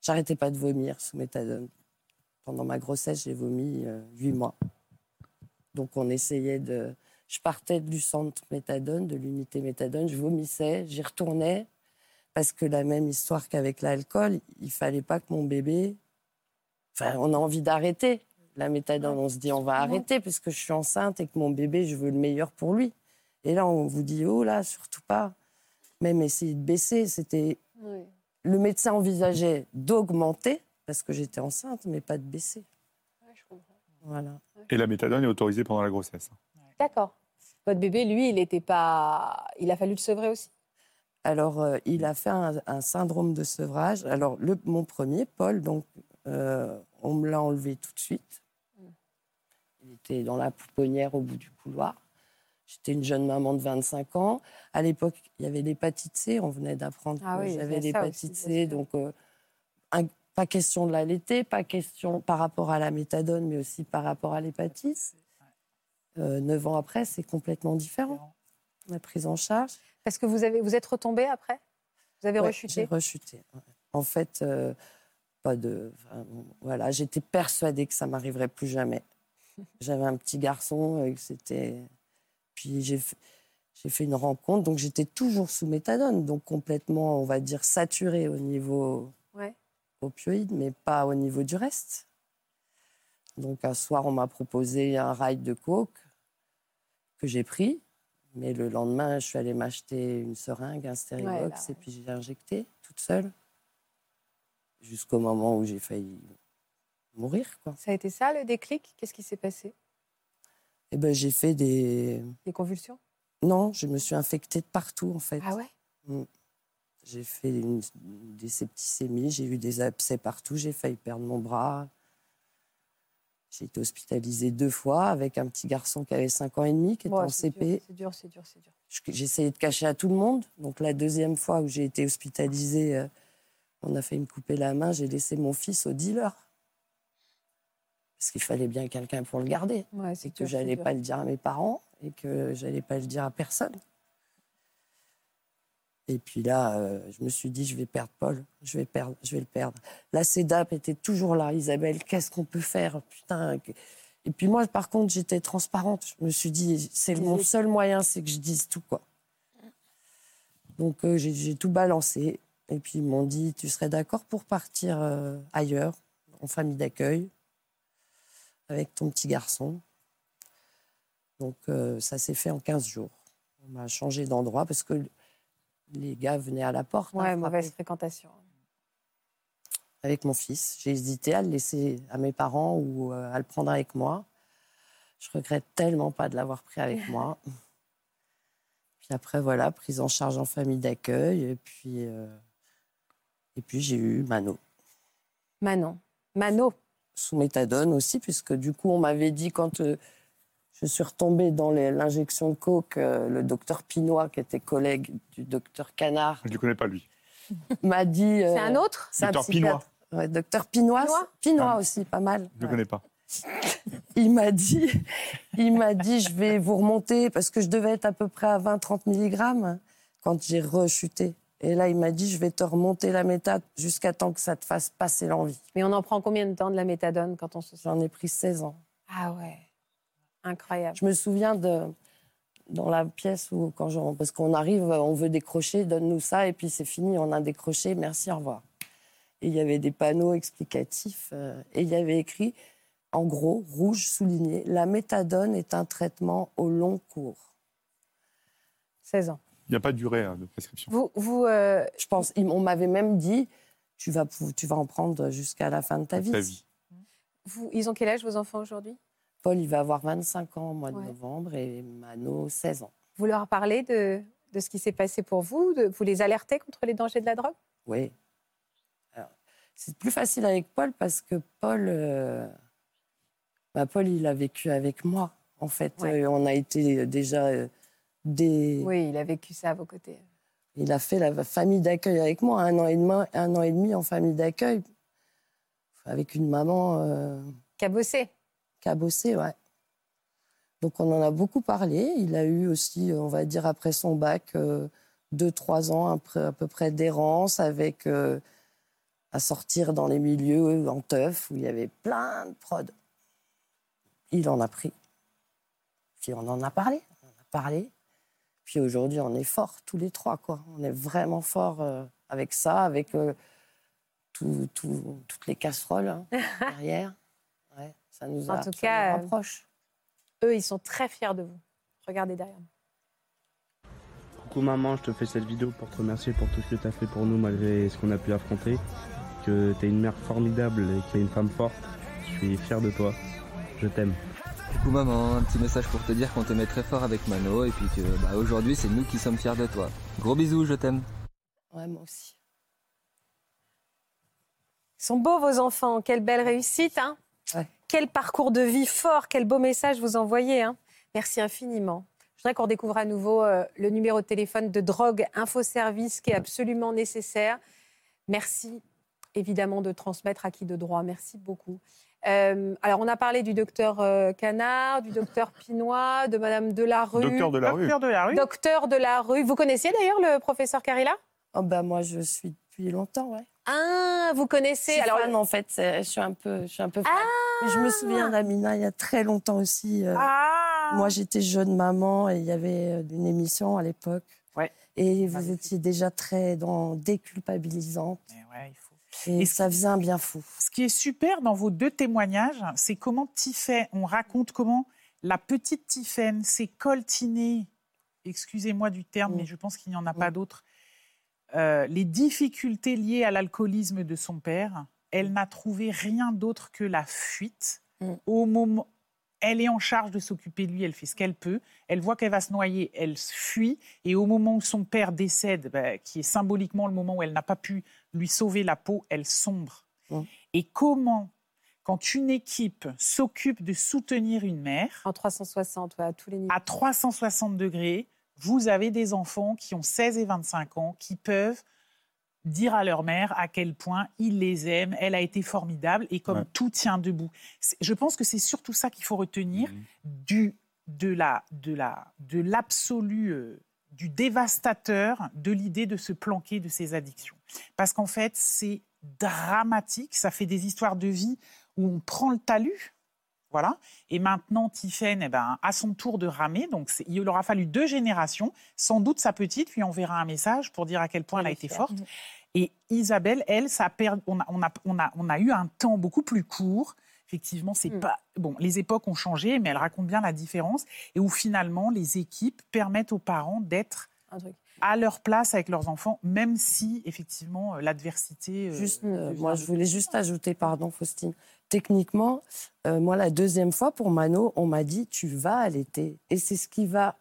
j'arrêtais pas de vomir sous méthadone. Pendant ma grossesse, j'ai vomi huit mois. Donc on essayait de... Je partais du centre méthadone, de l'unité méthadone, je vomissais, j'y retournais, parce que la même histoire qu'avec l'alcool, il fallait pas que mon bébé... Enfin, on a envie d'arrêter la méthadone. On se dit, on va arrêter, parce que je suis enceinte et que mon bébé, je veux le meilleur pour lui. Et là, on vous dit, oh là, surtout pas. Même essayer de baisser, c'était... Le médecin envisageait d'augmenter, parce que j'étais enceinte, mais pas de baisser. je comprends. Voilà. Et la méthadone est autorisée pendant la grossesse. D'accord. Votre bébé, lui, il n'était pas... Il a fallu le sevrer aussi? Alors, euh, il a fait un, syndrome de sevrage. Alors, le, mon premier, Paul, donc, euh, on me l'a enlevé tout de suite. Mm. Il était dans la pouponnière au bout du couloir. J'étais une jeune maman de 25 ans. À l'époque, il y avait l'hépatite C. On venait d'apprendre ah que j'avais l'hépatite C. Donc, euh, pas question de l'allaiter, pas question par rapport à la méthadone, mais aussi par rapport à l'hépatite. Euh, neuf ans après, c'est complètement différent, la prise en charge. Parce que vous, avez, vous êtes retombée après? Vous avez rechuté? J'ai rechuté. En fait, euh, pas de. voilà, j'étais persuadée que ça m'arriverait plus jamais. J'avais un petit garçon, c'était puis j'ai fait une rencontre, donc j'étais toujours sous méthadone, donc complètement, on va dire, saturée au niveau opioïde, mais pas au niveau du reste. Donc un soir, on m'a proposé un ride de coke que j'ai pris. Mais le lendemain, je suis allée m'acheter une seringue, un stéribox, bah et puis j'ai injecté toute seule. Jusqu'au moment où j'ai failli mourir. Quoi. Ça a été ça le déclic? Qu'est-ce qui s'est passé? Et ben, j'ai fait des. Des convulsions? Non, je me suis infectée de partout en fait. Ah ouais? Mm. J'ai fait une- des septicémies, j'ai eu des abcès partout, j'ai failli perdre mon bras. J'ai été hospitalisée deux fois avec un petit garçon qui avait 5 ans et demi, qui était Ouais, en CP. C'est dur, c'est dur, c'est dur. J'ai essayé de cacher à tout le monde. Donc la deuxième fois où j'ai été hospitalisée, euh, on a failli me couper la main, j'ai laissé mon fils au dealer. Parce qu'il fallait bien quelqu'un pour le garder. Ouais, Et c'est que dur, c'est j'allais pas le dire à mes parents et que j'allais pas le dire à personne. Et puis là, euh, je me suis dit, je vais perdre Paul, je vais, perdre, je vais le perdre. La CEDAP était toujours là. Isabelle, qu'est-ce qu'on peut faire? Putain. que- Et puis moi, par contre, j'étais transparente. Je me suis dit, c'est mon seul moyen, c'est que je dise tout. quoi. Donc euh, j'ai- j'ai tout balancé. Et puis ils m'ont dit, tu serais d'accord pour partir euh, ailleurs, en famille d'accueil, avec ton petit garçon. Donc euh, ça s'est fait en 15 jours. On m'a changé d'endroit parce que les gars venaient à la porte. hein, Ouais, mauvaise fréquentation. avec mon fils. J'ai hésité à le laisser à mes parents ou euh, à le prendre avec moi. Je regrette tellement pas de l'avoir pris avec moi. Puis après, voilà, prise en charge en famille d'accueil. Et puis, euh, et puis j'ai eu Mano. Manon. Mano. Sous méthadone aussi, puisque du coup, on m'avait dit quand euh, je suis retombée dans l'injection de coke, euh, le docteur Pinois, qui était collègue du docteur Canard, Je ne le connais pas, lui. m'a dit... C'est euh, un autre? c'est un Docteur. Ouais, docteur Pinois. Pinois Pinois Ah. aussi, pas mal. Je ne le Ouais. connais pas. il m'a dit, il m'a dit, je vais vous remonter parce que je devais être à peu près à 20-30 mg quand j'ai rechuté. Et là, il m'a dit, je vais te remonter la méthode jusqu'à temps que ça te fasse passer l'envie. Mais on en prend combien de temps de la méthadone quand on se sent? J'en ai pris 16 ans. Ah ouais. Incroyable. Je me souviens de dans la pièce où quand je, parce qu'on arrive, on veut décrocher, donne-nous ça et puis c'est fini, on a décroché, merci, au revoir. Et il y avait des panneaux explicatifs euh, et il y avait écrit en gros rouge souligné la méthadone est un traitement au long cours. 16 ans. Il n'y a pas de durée hein, de prescription. Vous, vous euh, Je pense, on m'avait même dit tu vas pou- tu vas en prendre jusqu'à la fin de ta vie. Ta vie. vous, ils ont quel âge vos enfants aujourd'hui? Paul, il va avoir 25 ans au mois de Ouais. novembre et Mano 16 ans. Vous leur parlez de, de ce qui s'est passé pour vous de, Vous les alertez contre les dangers de la drogue? Oui. C'est plus facile avec Paul parce que Paul, euh, bah, Paul, il a vécu avec moi. En fait, Ouais. Euh, on a été déjà euh, des. Oui, il a vécu ça à vos côtés. Il a fait la famille d'accueil avec moi, un an et demi, un an et demi en famille d'accueil, avec une maman euh, Cabossé. qui a bossé, ouais. Donc on en a beaucoup parlé. Il a eu aussi, on va dire, après son bac, euh, deux, trois ans à peu près d'errance avec euh, à sortir dans les milieux en teuf où il y avait plein de prod. Il en a pris. Puis on en a parlé. On en a parlé. Puis aujourd'hui, on est forts tous les trois, quoi. On est vraiment forts euh, avec ça, avec euh, tout- tout- toutes les casseroles hein, derrière. Ouais, ça nous En tout ça cas, nous rapproche. Eux, ils sont très fiers de vous. Regardez derrière. Coucou maman, je te fais cette vidéo pour te remercier pour tout ce que tu as fait pour nous malgré ce qu'on a pu affronter. Que tu es une mère formidable et que tu es une femme forte. Je suis fier de toi. Je t'aime. Coucou maman, un petit message pour te dire qu'on t'aimait très fort avec Mano et puis que bah, aujourd'hui c'est nous qui sommes fiers de toi. Gros bisous, je t'aime. Ouais, moi aussi. Ils sont beaux, vos enfants. Quelle belle réussite. Hein Ouais. Quel parcours de vie fort. Quel beau message vous envoyez. Hein Merci infiniment. Je voudrais qu'on découvre à nouveau euh, le numéro de téléphone de Drogue Info Service qui est absolument nécessaire. Merci évidemment de transmettre à qui de droit. Merci beaucoup. Euh, alors, on a parlé du docteur euh, Canard, du docteur Pinois, de Madame Delarue. Docteur de la rue. Docteur de la rue. Docteur Delarue. Vous connaissiez d'ailleurs le professeur Carilla? Oh, bah, moi, je suis depuis longtemps, ouais. Ah, vous Je connaissez. suis Alors, fan, en fait, je suis un peu, je suis un peu fan. Mais je me souviens d'Amina il y a très longtemps aussi. euh, Ah Moi, j'étais jeune maman et il y avait une émission à l'époque. Ouais. Et vous étiez déjà très dans déculpabilisante. Mais ouais, il faut. Et, ça faisait un bien fou. Ce qui est super dans vos deux témoignages, c'est comment Tiffen, on raconte comment la petite Tiffen s'est coltinée, excusez-moi du terme, mais je pense qu'il n'y en a pas d'autre, euh, les difficultés liées à l'alcoolisme de son père. Elle n'a trouvé rien d'autre que la fuite. Au moment, elle est en charge de s'occuper de lui, elle fait ce qu'elle peut. Elle voit qu'elle va se noyer, elle fuit. Et au moment où son père décède, bah, qui est symboliquement le moment où elle n'a pas pu lui sauver la peau, elle sombre. Et comment, quand une équipe s'occupe de soutenir une mère... En 360, à tous les niveaux. À 360 degrés, vous avez des enfants qui ont 16 et 25 ans, qui peuvent dire à leur mère à quel point ils les aiment, elle a été formidable et comme tout tient debout. Je pense que c'est surtout ça qu'il faut retenir mmh. du, de la, de la, de l'absolu, euh, du dévastateur de l'idée de se planquer de ses addictions. Parce qu'en fait, c'est dramatique, ça fait des histoires de vie où on prend le talus. Voilà. Et maintenant, Tiffen, eh ben, à son tour de ramer. Donc, il aura fallu deux générations. Sans doute sa petite lui enverra un message pour dire à quel point elle, a été forte. Et Isabelle, elle, ça on, a, on, a, on, a, on, a, eu un temps beaucoup plus court. Effectivement, c'est mm. pas bon. Les époques ont changé, mais elle raconte bien la différence et où finalement les équipes permettent aux parents d'être à leur place avec leurs enfants, même si effectivement euh, l'adversité. Euh, juste, euh, moi, je voulais juste ajouter, pardon, Faustine. Techniquement, moi, la deuxième fois pour Mano, on m'a dit tu vas allaiter, et c'est ce qui va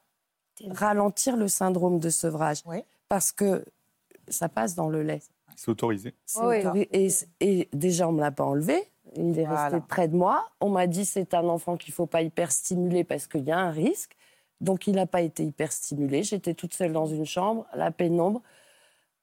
ralentir le syndrome de sevrage, parce que ça passe dans le lait. C'est autorisé. Et, déjà, on ne me l'a pas enlevé. Il est resté près de moi. On m'a dit c'est un enfant qu'il ne faut pas hyper stimuler parce qu'il y a un risque. Donc, il n'a pas été hyper stimulé. J'étais toute seule dans une chambre, la pénombre.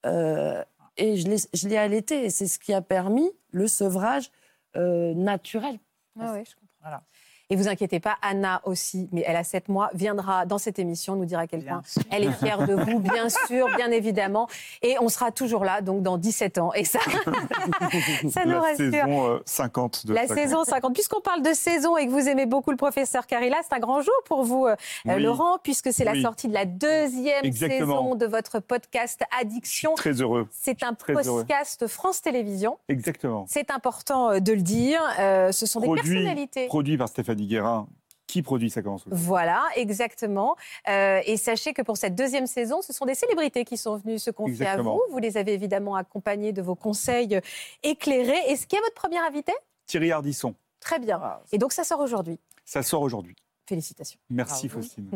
Euh, et je l'ai allaité. Et c'est ce qui a permis le sevrage euh, naturel. Ah oui, je comprends. Voilà. Et vous inquiétez pas, Anna aussi, mais elle a 7 mois, viendra dans cette émission nous dire à quel point elle est fière de vous, bien sûr, bien évidemment. Et on sera toujours là, donc dans 17 ans. Et ça, ça nous rassure. La saison 50 euh, de La saison 50. Puisqu'on parle de saison et que vous aimez beaucoup le professeur Carilla, c'est un grand jour pour vous, euh, euh, Laurent, puisque c'est la sortie de la deuxième saison de votre podcast Addiction. Très heureux. C'est un podcast France Télévisions. Exactement. C'est important de le dire. ce sont des personnalités. Produit par Guérin, qui produit Ça commence Voilà, exactement. Euh, et sachez que pour cette deuxième saison, ce sont des célébrités qui sont venues se confier à vous. Vous les avez évidemment accompagnés de vos conseils éclairés. Est-ce qu'il y a votre premier invité Thierry Ardisson. Très bien. Ah, et donc ça sort aujourd'hui? Ça sort aujourd'hui. Félicitations. Merci Faustine.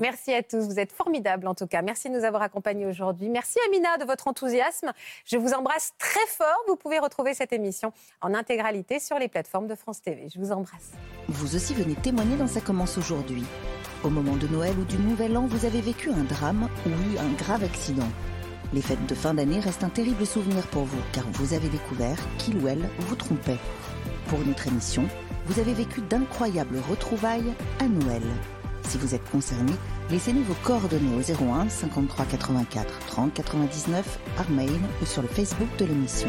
Merci à tous. Vous êtes formidables en tout cas. Merci de nous avoir accompagnés aujourd'hui. Merci Amina de votre enthousiasme. Je vous embrasse très fort. Vous pouvez retrouver cette émission en intégralité sur les plateformes de France TV. Je vous embrasse. Vous aussi venez témoigner dans Ça commence aujourd'hui. Au moment de Noël ou du Nouvel An, vous avez vécu un drame ou eu un grave accident. Les fêtes de fin d'année restent un terrible souvenir pour vous car vous avez découvert qu'il ou elle vous trompait. Pour notre émission, vous avez vécu d'incroyables retrouvailles à Noël. Si vous êtes concerné, laissez-nous vos coordonnées au 01 53 84 30 99 par mail ou sur le Facebook de l'émission.